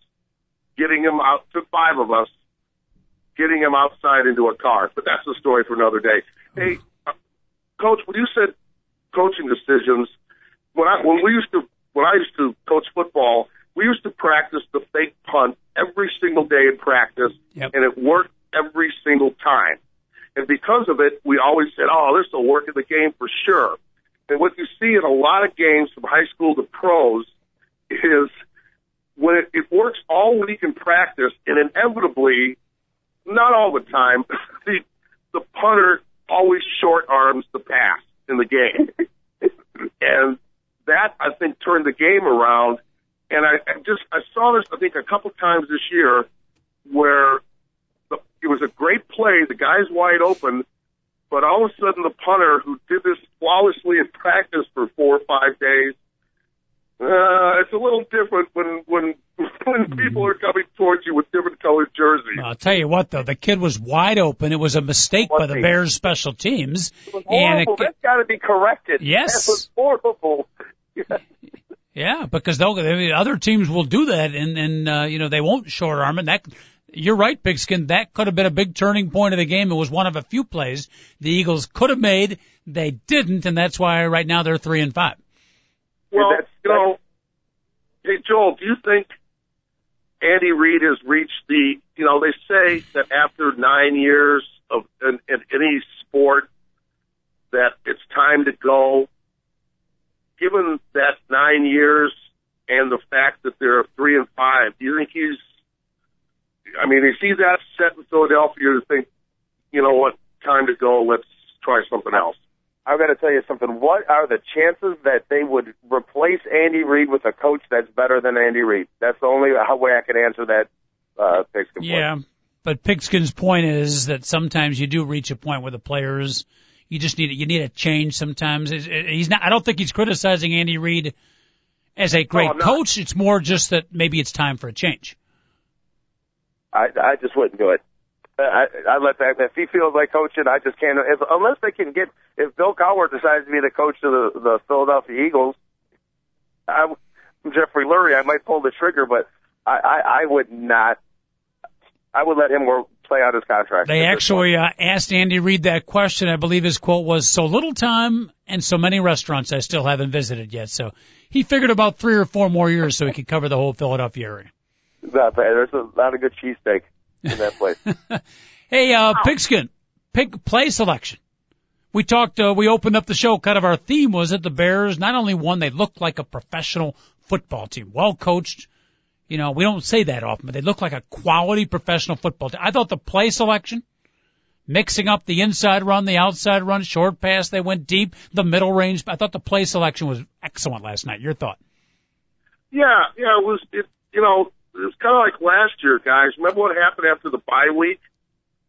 getting him out. Took five of us getting him outside into a car. But that's a story for another day. Hey, uh, Coach, when you said coaching decisions, when I when we used to when I used to coach football, we used to practice the fake punt every single day in practice, Yep. and it worked every single time. And because of it, we always said, "Oh, this will work in the game for sure." And what you see in a lot of games from high school to pros is when it, it works all week in practice, and inevitably, not all the time, the the punter always short arms the pass in the game, and that I think turned the game around. And I, I just I saw this I think a couple times this year where the, it was a great play, the guy's wide open, but all of a sudden the punter who did this flawlessly in practice for four or five days, uh, it's a little different when when when people are coming towards you with different colored jerseys. I'll tell you what, though, the kid was wide open. It was a mistake by the Bears special teams, It was and horrible. it, That's got to be corrected. Yes. That was horrible. yeah, because they'll, I mean, other teams will do that, and and uh, you know they won't short arm it. That you're right, Pigskin. That could have been a big turning point of the game. It was one of a few plays the Eagles could have made. They didn't, and that's why right now they're three and five. Well, that's- you know, hey Joel, do you think Andy Reid has reached the? You know, they say that after nine years of in, in any sport, that it's time to go. Given that nine years and the fact that they're three and five, do you think he's? I mean, is he that set in Philadelphia to think, you know what, time to go? Let's try something else. I've got to tell you something. What are the chances that they would replace Andy Reid with a coach that's better than Andy Reid? That's the only way I can answer that. Uh, Pigskin point. Yeah, but Pigskin's point is that sometimes you do reach a point where the players you just need you need a change. Sometimes he's not. I don't think he's criticizing Andy Reid as a great No, coach. It's more just that maybe it's time for a change. I I just wouldn't do it. I I let that if he feels like coaching, I just can't. If, unless they can get if Bill Cowher decides to be the coach of the the Philadelphia Eagles, I, I'm Jeffrey Lurie. I might pull the trigger, but I I, I would not. I would let him work, play out his contract. They actually uh, asked Andy Reid that question. I believe his quote was, "So little time and so many restaurants I still haven't visited yet." So he figured about three or four more years so he could cover the whole Philadelphia area. Not bad. There's a lot of good cheesesteak in that place. Hey, uh, Pigskin, pick play selection. We talked, uh, we opened up the show, kind of our theme was that the Bears not only won, they looked like a professional football team, well coached. You know, we don't say that often, but they look like a quality professional football team. I thought the play selection, mixing up the inside run, the outside run, short pass, they went deep, the middle range. I thought the play selection was excellent last night. Your thought? Yeah, yeah, it was. It, you know, it was kind of like last year, guys. Remember what happened after the bye week?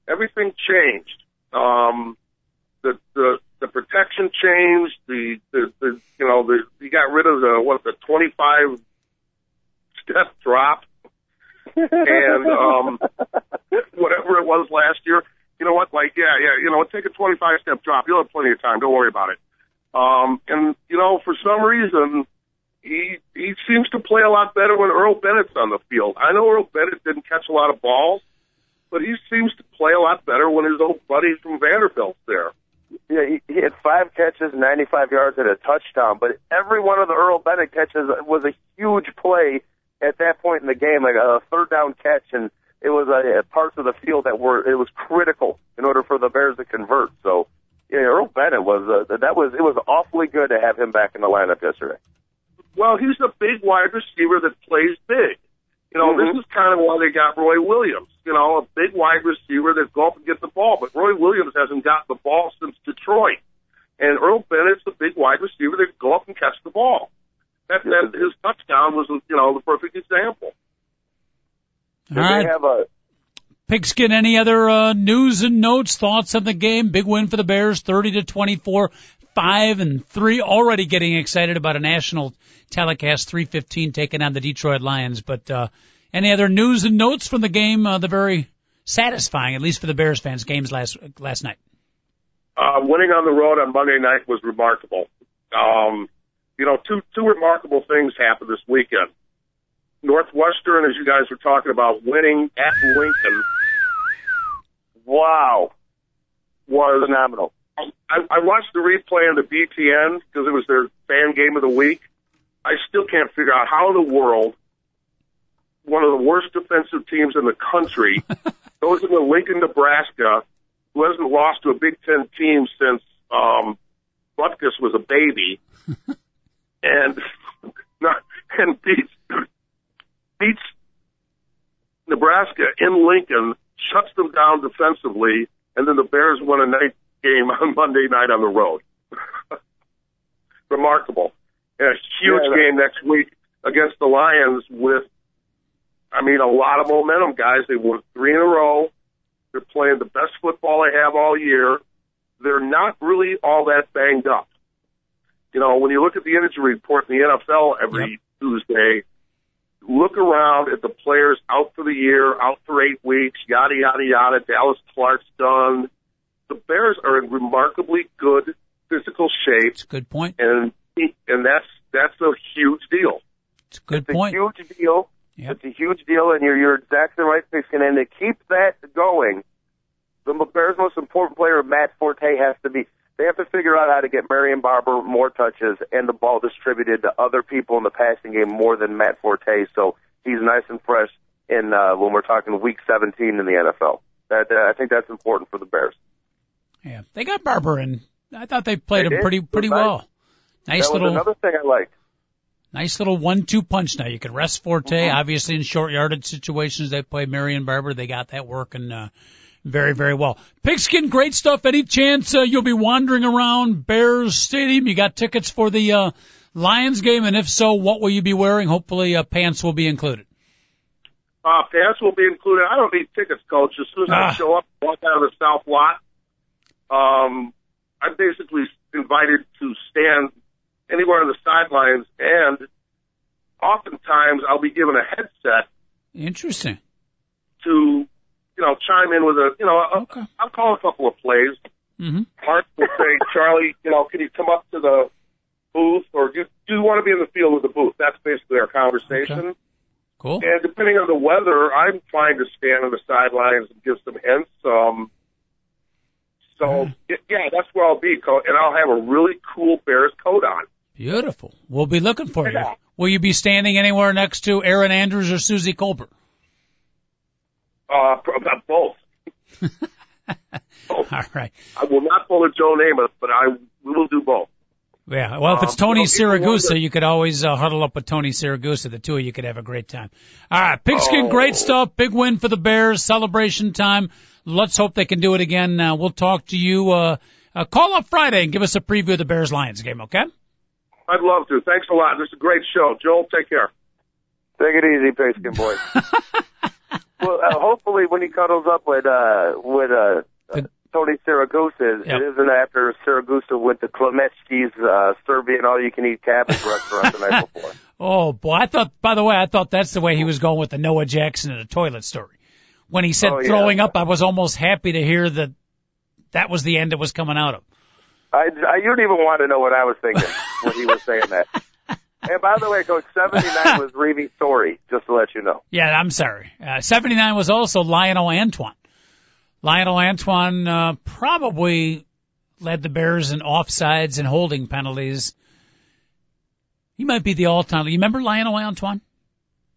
Everything changed. Um, the the the protection changed. The the, the you know the you got rid of the what the twenty five step drop and um whatever it was last year. You know what? Like yeah, yeah. You know, take a twenty five step drop. You'll have plenty of time. Don't worry about it. Um, and you know, for some reason, he he seems to play a lot better when Earl Bennett's on the field. I know Earl Bennett didn't catch a lot of balls, but he seems to play a lot better when his old buddy from Vanderbilt's there. Yeah, he, he had five catches, 95 yards, and a touchdown. But every one of the Earl Bennett catches was a huge play at that point in the game, like a third down catch, and it was a, a parts of the field that were it was critical in order for the Bears to convert. So, yeah, Earl Bennett was uh, that was it was awfully good to have him back in the lineup yesterday. Well, he's a big wide receiver that plays big. You know, Mhm. this is kind of why they got Roy Williams. You know, a big wide receiver that go up and get the ball. But Roy Williams hasn't got the ball since Detroit. And Earl Bennett's a big wide receiver that go up and catch the ball. That, that his touchdown was, you know, the perfect example. All Did right. they have a Pigskin, any other uh, news and notes, thoughts on the game? Big win for the Bears, 30 to 24, 5 and 3. Already getting excited about a national telecast, 315 taking on the Detroit Lions. But uh, any other news and notes from the game? Uh, the very satisfying, at least for the Bears fans, games last last night. uh, winning on the road on Monday night was remarkable. Um, you know, two two remarkable things happened this weekend. Northwestern, as you guys were talking about, winning at Lincoln wow was phenomenal. I, I watched the replay on the BTN because it was their fan game of the week. I still can't figure out how in the world one of the worst defensive teams in the country goes into Lincoln, Nebraska, who hasn't lost to a Big Ten team since um, Butkus was a baby, and not and beats beats Nebraska in Lincoln, shuts them down defensively, and then the Bears won a night game on Monday night on the road. Remarkable. And a huge Yeah, game next week against the Lions with, I mean, a lot of momentum, guys. They won three in a row. They're playing the best football they have all year. they're not really all that banged up. You know, when you look at the injury report in the NFL every Yep. Tuesday, look around at the players out for the year, out for eight weeks, yada yada yada. Dallas Clark's done. The Bears are in remarkably good physical shape, It's a good point. and and that's that's a huge deal. It's a good It's point. a huge deal. Yep. It's a huge deal, and you're you're exactly right, Pigskin. And to keep that going, the Bears' most important player, Matt Forte, has to be. They have to figure out how to get Marion Barber more touches and the ball distributed to other people in the passing game more than Matt Forte. So he's nice and fresh in uh, when we're talking Week 17 in the NFL. That uh, I think that's important for the Bears. Yeah, they got Barber and I thought they played They him did. pretty pretty nice. well. Nice that little another thing I liked. nice little one-two punch. Now you can rest Forte. Mm-hmm. Obviously, in short yardage situations, they play Marion Barber. They got that working uh, very very well. Pigskin, great stuff. Any chance uh, you'll be wandering around Bears Stadium? You got tickets for the uh, Lions game, and if so, what will you be wearing? Hopefully, uh, pants will be included. Uh, pants will be included. I don't need tickets, coach. As soon as Ah. I show up, walk out of the south lot, um, I'm basically invited to stand anywhere on the sidelines, and oftentimes I'll be given a headset Interesting. to, you know, chime in with a, you know, a, Okay. I'll call a couple of plays. hmm Mark will say, Charlie, you know, can you come up to the booth, or do, do you want to be in the field with the booth? That's basically our conversation. Okay. Cool. And depending on the weather, I'm fine to stand on the sidelines and give some hints. Um, so y- yeah, that's where I'll be, and I'll have a really cool Bears coat on. Beautiful. We'll be looking for you. Will you be standing anywhere next to Erin Andrews or Suzy Kolber? Uh, uh, both. All right. I will not pull a Joe Namath, but I we will do both. Yeah. Well, if it's Um, Tony people Siragusa, you could always uh, huddle up with Tony Siragusa. The two of you could have a great time. All right. Pigskin, Oh. great stuff. Big win for the Bears. Celebration time. Let's hope they can do it again. Uh, we'll talk to you. Uh, uh, call up Friday and give us a preview of the Bears Lions game. Okay. I'd love to. Thanks a lot. This is a great show. Joel, take care. Take it easy, Pigskin boy. well, uh, hopefully when he cuddles up with uh with uh, Good. Tony Siragusa, Yep. it isn't after Siragusa went to Klemetsky's uh, Serbian all-you-can-eat cabbage restaurant the night before. Oh boy, I thought. By the way, I thought that's the way he was going with the Noah Jackson and the toilet story. When he said Oh, yeah. throwing up, I was almost happy to hear that that was the end it was coming out of. I, I you don't even want to know what I was thinking when he was saying that. And by the way, Coach, 79 was Reevy's story, just to let you know. Yeah, I'm sorry. Uh, 79 was also Lionel Antoine. Lionel Antoine uh, probably led the Bears in offsides and holding penalties. He might be the all-time. You remember Lionel Antoine?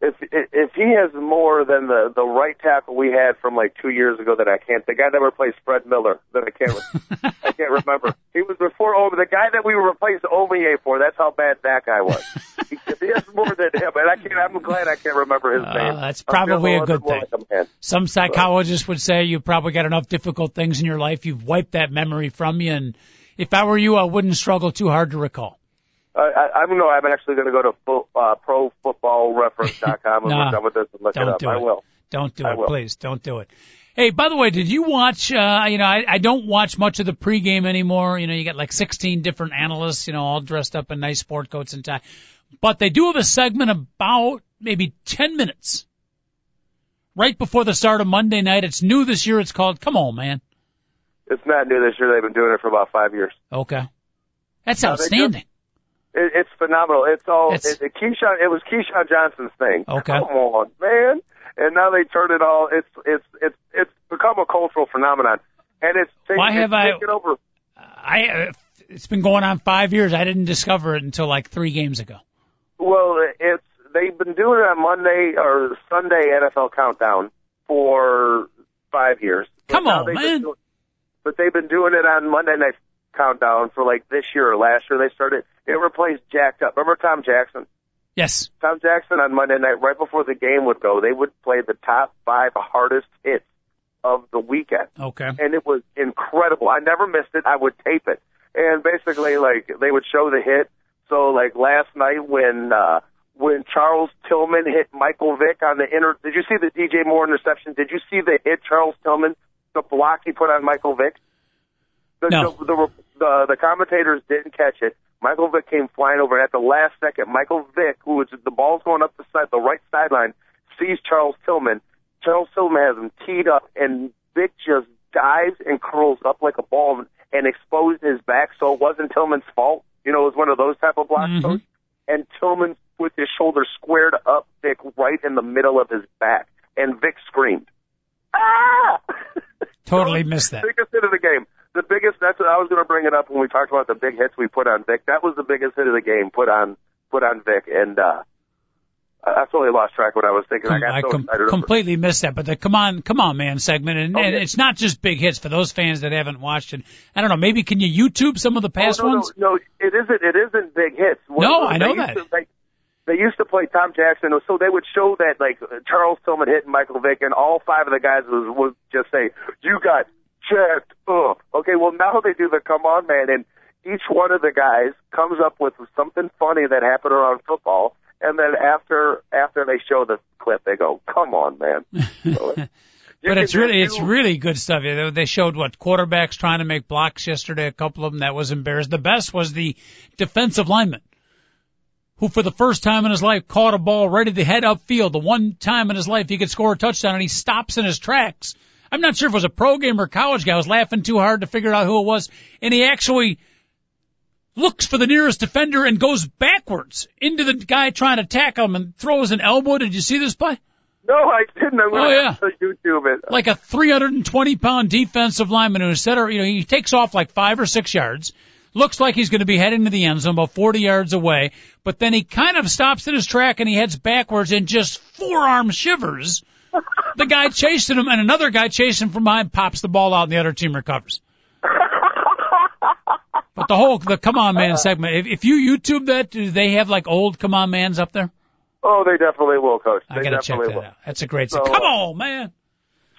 If if he has more than the the right tackle we had from like two years ago that I can't, the guy that replaced Fred Miller that I can't I can't remember. He was before Omi, the guy that we replaced Omiyale for. That's how bad that guy was. if he has more than him, and I can't, I'm glad I can't remember his Uh, name. that's probably a good thing. like. Some psychologists would say you've probably got enough difficult things in your life. You've wiped that memory from you. And if I were you, I wouldn't struggle too hard to recall. I, I, I don't know. I'm actually going to go to fo- uh, ProFootballReference.com and Nah, done with this and look it up. do I it. will. Don't do I it, will. please. Don't do it. Hey, by the way, did you watch, uh, you know, I, I don't watch much of the pregame anymore. You know, you got like 16 different analysts, you know, all dressed up in nice sport coats and tie. But they do have a segment about maybe 10 minutes right before the start of Monday night. It's new this year. It's called Come On, Man. It's not new this year. They've been doing it for about five years. Okay. That's No, outstanding. It, it's phenomenal. It's all It's- it, it, Keyshawn. It was Keyshawn Johnson's thing. Okay. Come on, man. And now they turn it all. It's it's it's it's become a cultural phenomenon, and it's taken, Why have I- over. I, uh, it's been going on five years. I didn't discover it until like three games ago. Well, it's they've been doing it on Monday or Sunday NFL Countdown for five years. Come on, they've man. doing- but they've been doing it on Monday Night Countdown for like this year or last year. They started. It replaced Jacked Up. Remember Tom Jackson? Yes. Tom Jackson on Monday night, right before the game would go, they would play the top five hardest hits of the weekend. Okay. And it was incredible. I never missed it. I would tape it. And basically, like, they would show the hit. So, like, last night when, uh, when Charles Tillman hit Michael Vick on the inner, did you see the DJ Moore interception? Did you see the hit Charles Tillman, the block he put on Michael Vick? The, No. the, the, the, the commentators didn't catch it. Michael Vick came flying over and at the last second. Michael Vick, who was the ball's going up the side, the right sideline, sees Charles Tillman. Charles Tillman has him teed up, and Vick just dives and curls up like a ball and exposed his back, so it wasn't Tillman's fault. You know, it was one of those type of blocks. Mhm. And Tillman with his shoulder squared up Vick right in the middle of his back, and Vick screamed. Ah! Totally missed that. biggest hit of the game. Biggest. That's what I was going to bring it up when we talked about the big hits we put on Vick. That was the biggest hit of the game put on put on Vick, and uh, I totally lost track of what I was thinking. I got I so com- completely missed that. But the come on, come on, man segment, and, and Okay. it's not just big hits for those fans that haven't watched it. I don't know. Maybe can you YouTube some of the past oh, no, ones? No, no, it isn't. It isn't big hits. No, I know that. To, like, they used to play Tom Jackson, so they would show that like Charles Tillman hitting Michael Vick, and all five of the guys would, would just say, "You got jacked up." Okay, well now they do the "Come on, man," and each one of the guys comes up with something funny that happened around football, and then after after they show the clip, they go, "Come on, man." So, But it's really, do- it's really good stuff. They- They showed what quarterbacks trying to make blocks yesterday. A couple of them that was embarrassed. The best was the defensive lineman, who for the first time in his life caught a ball ready to head upfield. The one time in his life he could score a touchdown, and he stops in his tracks. I'm not sure if it was a pro gamer or college guy. I was laughing too hard to figure out who it was, and he actually looks for the nearest defender and goes backwards into the guy trying to tackle him and throws an elbow. Did you see this play? No, I didn't. I'm Oh, yeah. YouTube it. like a 320 pound defensive lineman who instead you know, he takes off like five or six yards, looks like he's going to be heading to the end zone about 40 yards away, but then he kind of stops in his track and he heads backwards and just forearm shivers. The guy chasing him and another guy chasing him from behind pops the ball out and the other team recovers. But the whole, the come on man segment, if, if you YouTube that, do they have like old come on mans up there? Oh, they definitely will, Coach. They I gotta check that will. out. That's a great, So, come uh, on man.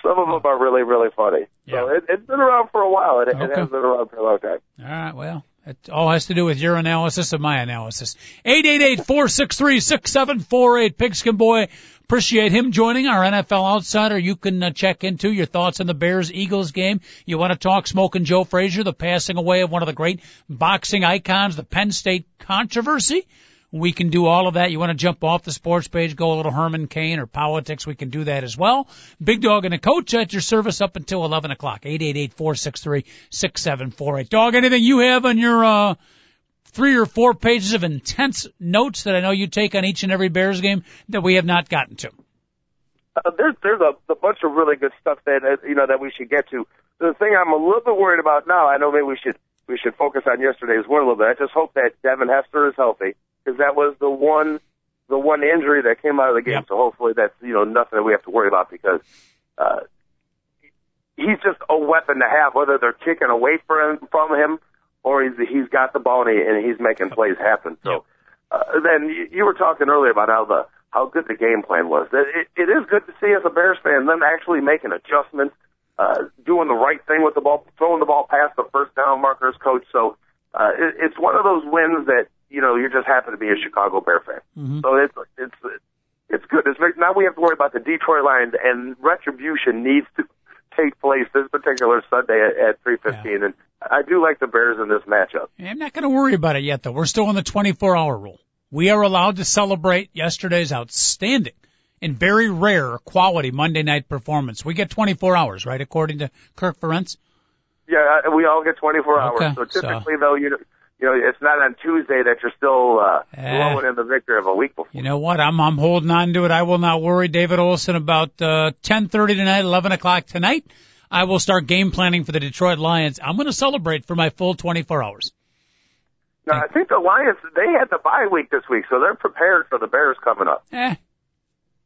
Some of them are really, really funny. Yeah. So it, it's been around for a while. It, Okay. it has been around for a long time. All right, well, it all has to do with your analysis of my analysis. 888-463-6748. Pigskin Boy, appreciate him joining our NFL Outsider. You can uh, check into your thoughts on the Bears-Eagles game. You want to talk Smoking Joe Frazier, the passing away of one of the great boxing icons, the Penn State controversy? We can do all of that. You want to jump off the sports page, go a little Herman Cain or politics, we can do that as well. Big Dog and a coach at your service up until 11 o'clock. 888-463-6748. Dog, anything you have on your, uh, three or four pages of intense notes that I know you take on each and every Bears game that we have not gotten to? Uh, there's there's a, a bunch of really good stuff that uh, you know that we should get to. The thing I'm a little bit worried about now, I know maybe we should we should focus on yesterday's win a little bit. I just hope that Devin Hester is healthy because that was the one the one injury that came out of the game. Yep. So hopefully that's you know nothing that we have to worry about because uh, he's just a weapon to have, whether they're kicking away from him, from him or he's he's got the ball and, he, and he's making plays happen. So uh, then you, you were talking earlier about how the how good the game plan was. It, it is good to see as a Bears fan them actually making adjustments, uh, doing the right thing with the ball, throwing the ball past the first down markers coach. So uh, it, it's one of those wins that you know you're just happy to be a Chicago Bear fan. Mm-hmm. So it's it's it's good. It's now we have to worry about the Detroit Lions and retribution needs to take place this particular Sunday at, at 3:15. And I do like the Bears in this matchup. I'm not going to worry about it yet, though. We're still in the 24 hour rule. We are allowed to celebrate yesterday's outstanding and very rare quality Monday night performance. We get 24 hours, right? According to Kirk Ferentz. Yeah, we all get 24 hours. Okay, So so- typically, though, you know, you know, it's not on Tuesday that you're still uh, Eh. blowing in the victory of a week before. You know what? I'm I'm holding on to it. I will not worry. David Olson about uh 10:30 tonight, 11 o'clock tonight. I will start game planning for the Detroit Lions. I'm going to celebrate for my full 24 hours. Now, I think the Lions they had the bye week this week, so they're prepared for the Bears coming up. Eh,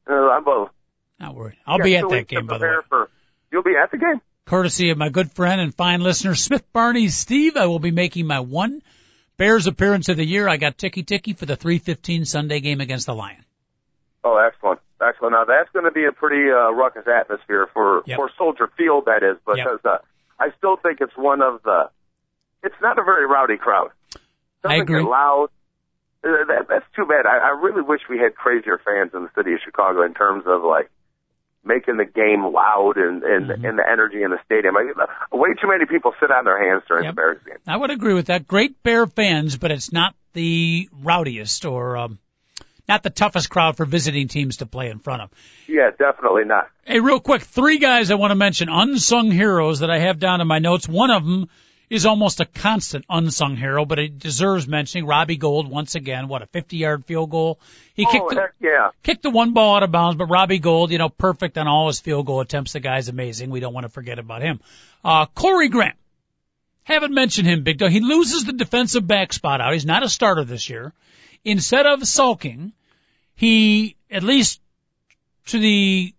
Uh, I'm both. not worried. I'll Yeah, be at that game by the way. For, you'll be at the game. courtesy of my good friend and fine listener Smith Barney Steve. I will be making my one Bears appearance of the year. I got ticky ticky for the 315 Sunday game against the Lion. Oh, excellent, excellent. Now that's going to be a pretty uh, ruckus atmosphere for Yep. for Soldier Field, that is, because uh, I still think it's one of the. It's not a very rowdy crowd. I Doesn't agree. Get loud. Uh, that, that's too bad. I, I really wish we had crazier fans in the city of Chicago in terms of like making the game loud and and, Mm-hmm. and the energy in the stadium. I, way too many people sit on their hands during Yep. the Bears game. I would agree with that. Great Bear fans, but it's not the rowdiest or um, not the toughest crowd for visiting teams to play in front of. Yeah, definitely not. Hey, real quick, three guys I want to mention, unsung heroes that I have down in my notes. One of them is almost a constant unsung hero, but it deserves mentioning. Robbie Gould, once again, what a 50-yard field goal. He Oh, kicked the, yeah. kicked the one ball out of bounds, but Robbie Gould, you know, perfect on all his field goal attempts. The guy's amazing. We don't want to forget about him. Uh, Corey Graham. Haven't mentioned him, Big Dog. He loses the defensive back spot out. He's not a starter this year. Instead of sulking, he, at least to the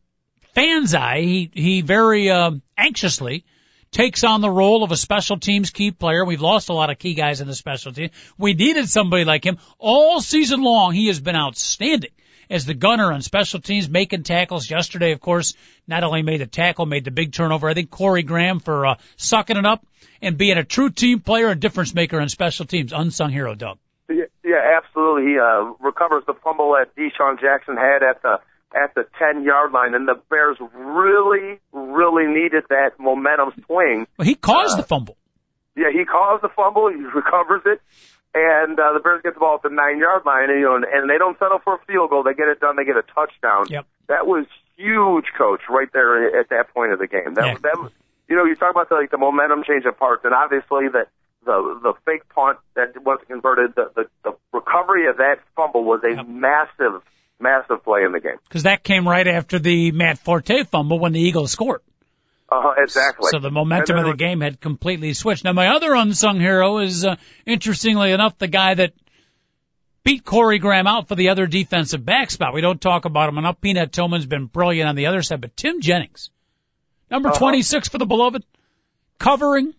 fans' eye, he, he very, um, anxiously takes on the role of a special teams key player. We've lost a lot of key guys in the special team. We needed somebody like him. All season long, he has been outstanding as the gunner on special teams, making tackles. Yesterday, of course, not only made the tackle, made the big turnover. I think Corey Graham for uh, sucking it up and being a true team player, a difference maker on special teams. Unsung hero, Doug. Yeah, yeah, absolutely. He uh, recovers the fumble that DeSean Jackson had at the at the ten yard line, and the Bears really, really needed that momentum swing. Well, he caused the fumble. Yeah, he caused the fumble. He recovers it, and uh, the Bears get the ball at the nine yard line, and you know, and, and they don't settle for a field goal. They get it done. They get a touchdown. Yep. That was huge, coach, right there at that point of the game. That Yeah. that was, you know, you talk about the, like the momentum change of parts, and obviously that the the fake punt that wasn't converted, the the, the recovery of that fumble was a massive, massive play in the game. Because that came right after the Matt Forte fumble when the Eagles scored. Uh, exactly. So the momentum of the game had completely switched. Now my other unsung hero is, uh, interestingly enough, the guy that beat Corey Graham out for the other defensive back spot. We don't talk about him enough. Peanut Tillman's been brilliant on the other side, but Tim Jennings, number Uh-huh. 26 for the beloved, covering,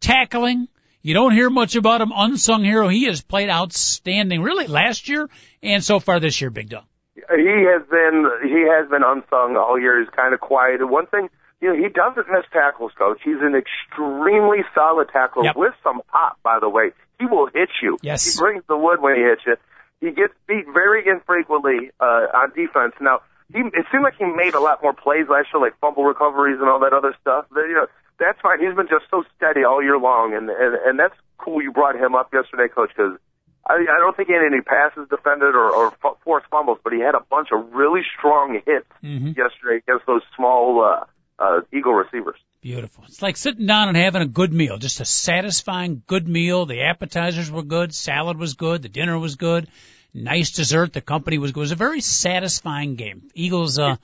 tackling. You don't hear much about him. Unsung hero. He has played outstanding, really last year and so far this year, Big Dog. He has been he has been unsung all year. He's kind of quiet. And one thing, you know, he doesn't miss tackles, coach. He's an extremely solid tackler Yep. with some pop. By the way, he will hit you. Yes. he brings the wood when he hits you. He gets beat very infrequently uh, on defense. Now, he it seemed like he made a lot more plays last year, like fumble recoveries and all that other stuff. But, you know, that's fine. He's been just so steady all year long, and and, and that's cool. You brought him up yesterday, coach, because I, I don't think he had any passes defended or, or f- forced fumbles, but he had a bunch of really strong hits Mm-hmm. yesterday against those small uh, uh, Eagle receivers. Beautiful. It's like sitting down and having a good meal, just a satisfying good meal. The appetizers were good, salad was good, the dinner was good, nice dessert, the company was good. It was a very satisfying game. Eagles uh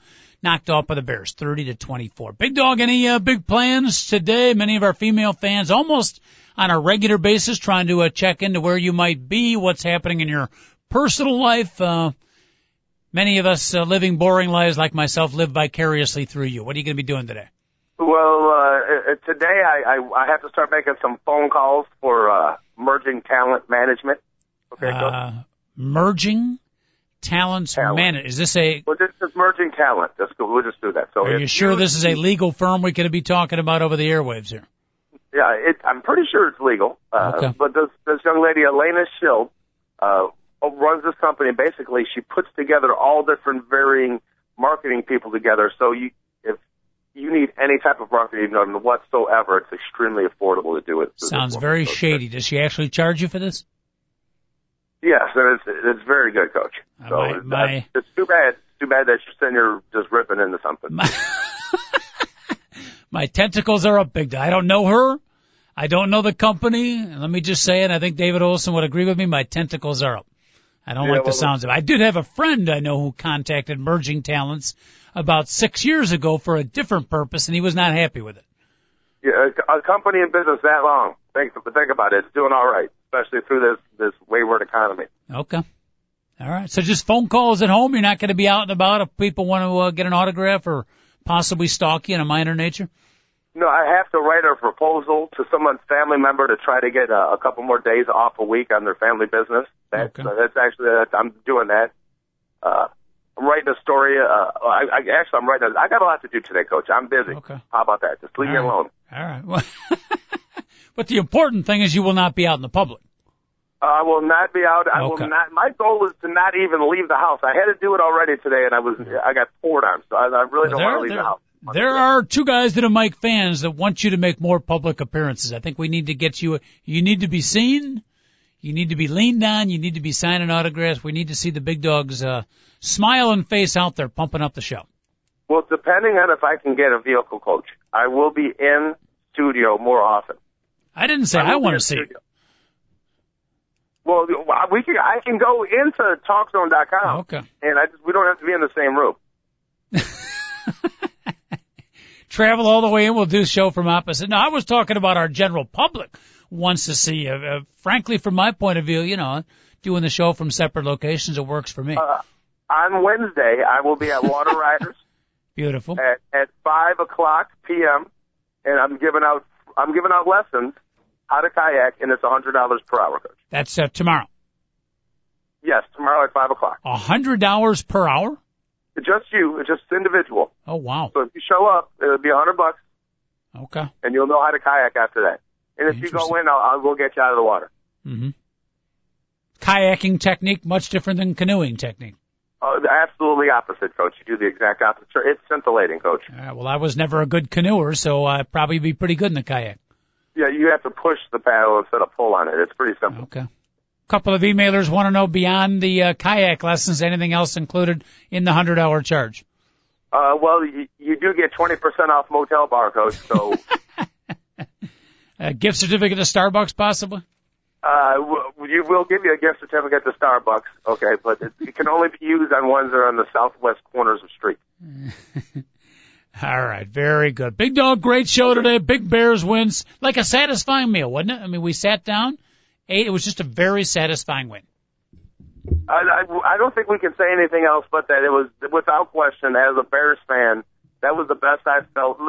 knocked off by the Bears, 30 to 24. Big dog, any uh, big plans today? Many of our female fans almost on a regular basis trying to uh, check into where you might be, what's happening in your personal life. Uh Many of us uh, living boring lives like myself live vicariously through you. What are you going to be doing today? Well, uh, today I, I, I have to start making some phone calls for uh, merging talent management. Okay, uh, merging talents Talent. management. Is this a? well, this is merging talent. Just go, we'll just do that. So Are you sure this is a legal firm we could be talking about over the airwaves here? Yeah, it, I'm pretty sure it's legal. Uh, Okay. But this, this young lady, Elena Schild, uh, runs this company. and Basically, she puts together all different varying marketing people together. So you, if you need any type of marketing done whatsoever, it's extremely affordable to do it. Sounds very it's- shady. Does she actually charge you for this? Yes, and it's it's very good, Coach. Uh, So my- it's, my- it's too bad. It's too bad that you're sitting here just ripping into something. My, my tentacles are up big. I don't know her. I don't know the company. And Let me just say it. I think David Olson would agree with me. My tentacles are up. I don't Yeah, like the well, sounds of it. I did have a friend I know who contacted Merging Talents about six years ago for a different purpose, and he was not happy with it. Yeah, a, a company in business that long, think think about it. It's doing all right, especially through this this wayward economy. Okay. All right. So just phone calls at home. You're not going to be out and about if people want to uh, get an autograph or possibly stalking in a minor nature. No, I have to write a proposal to someone's family member to try to get a, a couple more days off a week on their family business. That's, Okay. uh, that's actually that's, I'm doing that. Uh, I'm writing a story. Uh, I, I actually I'm writing. A, I got a lot to do today, Coach. I'm busy. Okay. How about that? Just leave me All right. alone. All right. Well, but the important thing is you will not be out in the public. I will not be out. I Okay. will not. My goal is to not even leave the house. I had to do it already today, and I was I got poured on, so I, I really don't want to leave there, the house. there are two guys that are Mike fans that want you to make more public appearances. I think we need to get you. You need to be seen. You need to be leaned on. You need to be signing autographs. We need to see the big dog's uh, smile and face out there pumping up the show. Well, depending on if I can get a vehicle coach, I will be in studio more often. I didn't say I, be want to see. studio. Well, we can. I can go into TalkZone.com, Okay. and I just we don't have to be in the same room. Travel all the way in. We'll do show from opposite. Now, I was talking about our general public wants to see. Uh, uh, frankly, from my point of view, you know, doing the show from separate locations, it works for me. Uh, on Wednesday, I will be at Water Riders Beautiful. at at five o'clock p.m. and I'm giving out I'm giving out lessons how to kayak, and it's a hundred dollars per hour, coach. That's uh, tomorrow. Yes, tomorrow at five o'clock. A hundred dollars per hour. Just you. Just individual. Oh wow. So if you show up, it'll be a hundred bucks, Okay. and you'll know how to kayak after that. And if you go in, I'll, I'll go get you out of the water. hmm Kayaking technique much different than canoeing technique. Uh, absolutely opposite, coach. You do the exact opposite. It's scintillating, coach. All right, well, I was never a good canoeer, so I'd probably be pretty good in the kayak. Yeah, you have to push the paddle instead of pull on it. It's pretty simple. Okay. A couple of emailers want to know beyond the uh, kayak lessons, anything else included in the hundred hour charge? Uh, well, you, you do get 20% off motel bar, coach. So, A gift certificate to Starbucks, possibly. uh, you will give you a gift certificate to Starbucks. Okay, but it, it can only be used on ones that are on the southwest corners of street. All right, very good. Big dog, great show today. Big Bears wins, like a satisfying meal, wasn't it? I mean, we sat down, ate. It was just a very satisfying win. I, I, I don't think we can say anything else but that it was, without question, as a Bears fan, that was the best I've felt.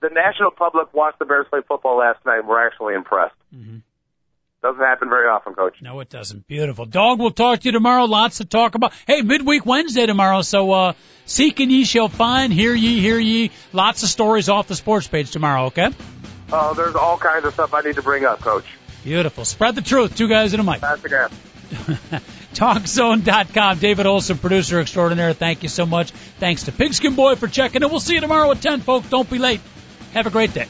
The national public watched the Bears play football last night and were actually impressed. Mm-hmm. Doesn't happen very often, Coach. No, it doesn't. Beautiful. Dog, we'll talk to you tomorrow. Lots to talk about. Hey, midweek Wednesday tomorrow. So, uh, seek and ye shall find. Hear ye, hear ye. Lots of stories off the sports page tomorrow, okay? Oh, there's all kinds of stuff I need to bring up, Coach. Beautiful. Spread the truth. Two guys in a mic. Again. TalkZone.com. David Olson, producer extraordinaire. Thank you so much. Thanks to Pigskin Boy for checking in. We'll see you tomorrow at 10, folks. Don't be late. Have a great day.